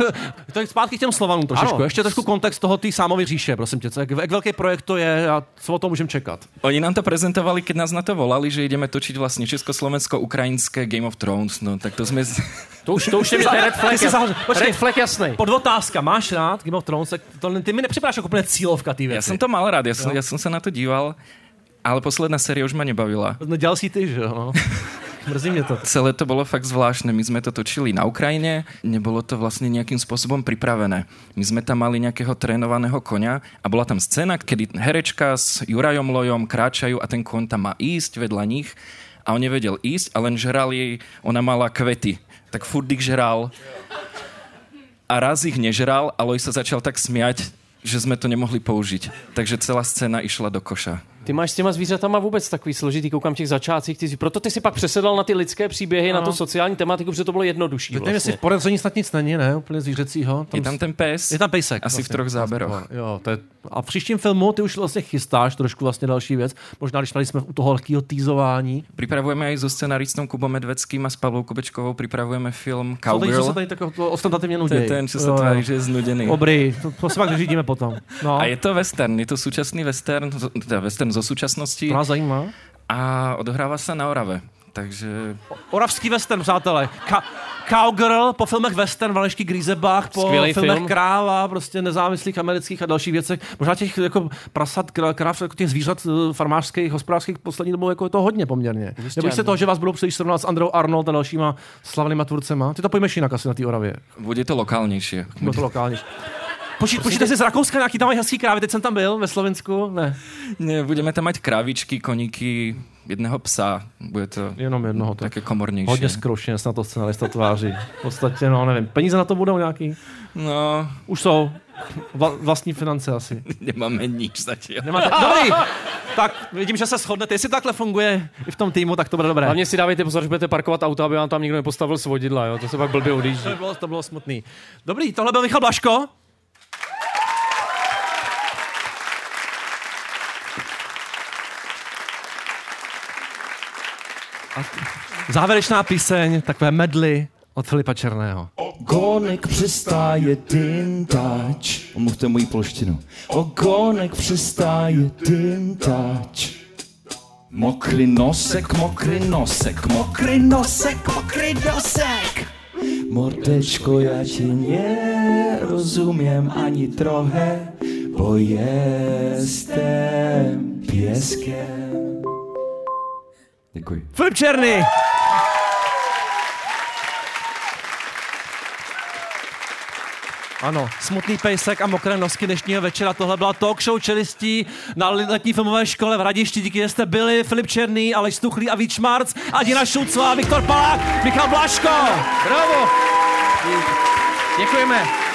to je zpátky k těm Slovanům trošičku. Ano. Ještě trošku kontext toho té sámové říše, prosím tě. Jak, jak velký projekt to je a co o tom můžeme čekat? Oni nám to prezentovali, keď nás na to volali, že ideme točiť vlastne československo-ukrajinské Game of Thrones, no tak to sme... z- To už, to už je mi red flag, jsi. Počkej. red flag jasný. Podotázka, máš rád Game of Thrones? Tak to, ty mi nepřipadáš jako úplně cílovka ty věci. Ja som to mal rád, ja som, Jo. ja som sa na to díval, ale posledná série už ma nebavila. No, dělal si ty, že jo? No. Mrzí mě to. Celé to bolo fakt zvláštne. My sme to točili na Ukrajine, nebolo to vlastne nejakým spôsobom pripravené. My sme tam mali nejakého trénovaného konia a bola tam scéna, kedy herečka s Jurajom Lojom kráčajú a ten koň tam má ísť vedľa nich a on nevedel ísť a len žral jej, ona mala kvety. Tak furt žral a raz ich nežral a Loj sa začal tak smiať, že sme to nemohli použiť. Takže celá scéna išla do koša. Ty máš s těma zvířatama vůbec takový složitý, koukám těch začátcích, ty, jsi- proto ty si pak přesedlal na ty lidské příběhy, na Ano. tu sociální tematiku, protože to bylo jednodušší. Teď nevím, jestli Vlastně. v podezření snad nic není, ne? Úplně zvířecího. Je tam ten pes. Je tam pejsek. Asi v troch záberoch. Jo, to je, a v příštím filmu ty už vlastně chystáš trošku vlastně další věc. Možná, když tady jsme u toho lehkého týzování. Pripravujeme aj so scenaristom Kubom Medveckým a s Pavlou Kubečkovou pripravujeme film Co tady, co Cowgirl. se tady tak to ostentativně To nudí. je ten, čo sa tvári, že je znudený. Dobrý, to, to se pak dožidíme potom. No. A je to western, je to súčasný western, teda western zo súčasnosti. To nás zajímá. A odohráva sa na Orave. Takže Oravský western, přátelé. Ka- Cowgirl, po filmech western, Valešky Grisebach, po Skvělej filmech film. Kráva, prostě nezávislých amerických a dalších věcech. Možná těch jako prasat, krá- kráv, jako těch zvířat eh, farmářských, hospodářských poslední dobou jako je to hodně poměrně. Nebojíš se ano. toho, že vás budou příliš srovnat s Andreou Arnold a dalšíma slavnýma tvůrcema? Ty to pojmeš jinak asi na té Oravě. bude to lokálnejšie. Bylo to lokálně. Počít, počíte si z Rakouska nějaký tam mají hezký krávy, teď jsem tam byl ve Slovensku, ne. Nie, budeme tam mať krávičky, koníky, jedného psa. Bude to Jenom jednoho. To. také komornější. Hodně zkroušeně na to scenarista tváří. V podstatě, no nevím, peníze na to budou nějaký? No, Už jsou. Vla, vlastní finance asi. nemáme nič zatiaľ. Nemáte... Dobrý! Tak vidím, že se shodnete. Jestli takhle funguje i v tom týmu, tak to bude dobré. Hlavně si dávejte pozor, že budete parkovat auto, aby vám tam nikdo nepostavil svodidla, jo? to se pak blbě odjíždí. To bylo, to bylo smutný. Dobrý, tohle byl Michal Blaško. A závěrečná píseň, takové medly od Filipa Černého. Ogonek přestáje tintač. Omluvte moji polštinu. Ogonek přestáje tintač. Mokrý nosek, mokrý nosek, mokrý nosek, mokrý nosek. Mordečko, já ti nerozumím ani trochę, bo jestem pieskiem. Děkuji. Filip Černý! Ano, smutný pejsek a mokré nosky dnešního večera. Tohle byla talk show čelistí na letní filmové škole v Hradišti. Díky, že jste byli. Filip Černý, Aleš Stuchlý a Vít Šmarc, Adina Šulcová, Viktor Palák, Michal Blaško. Bravo! Děkujeme.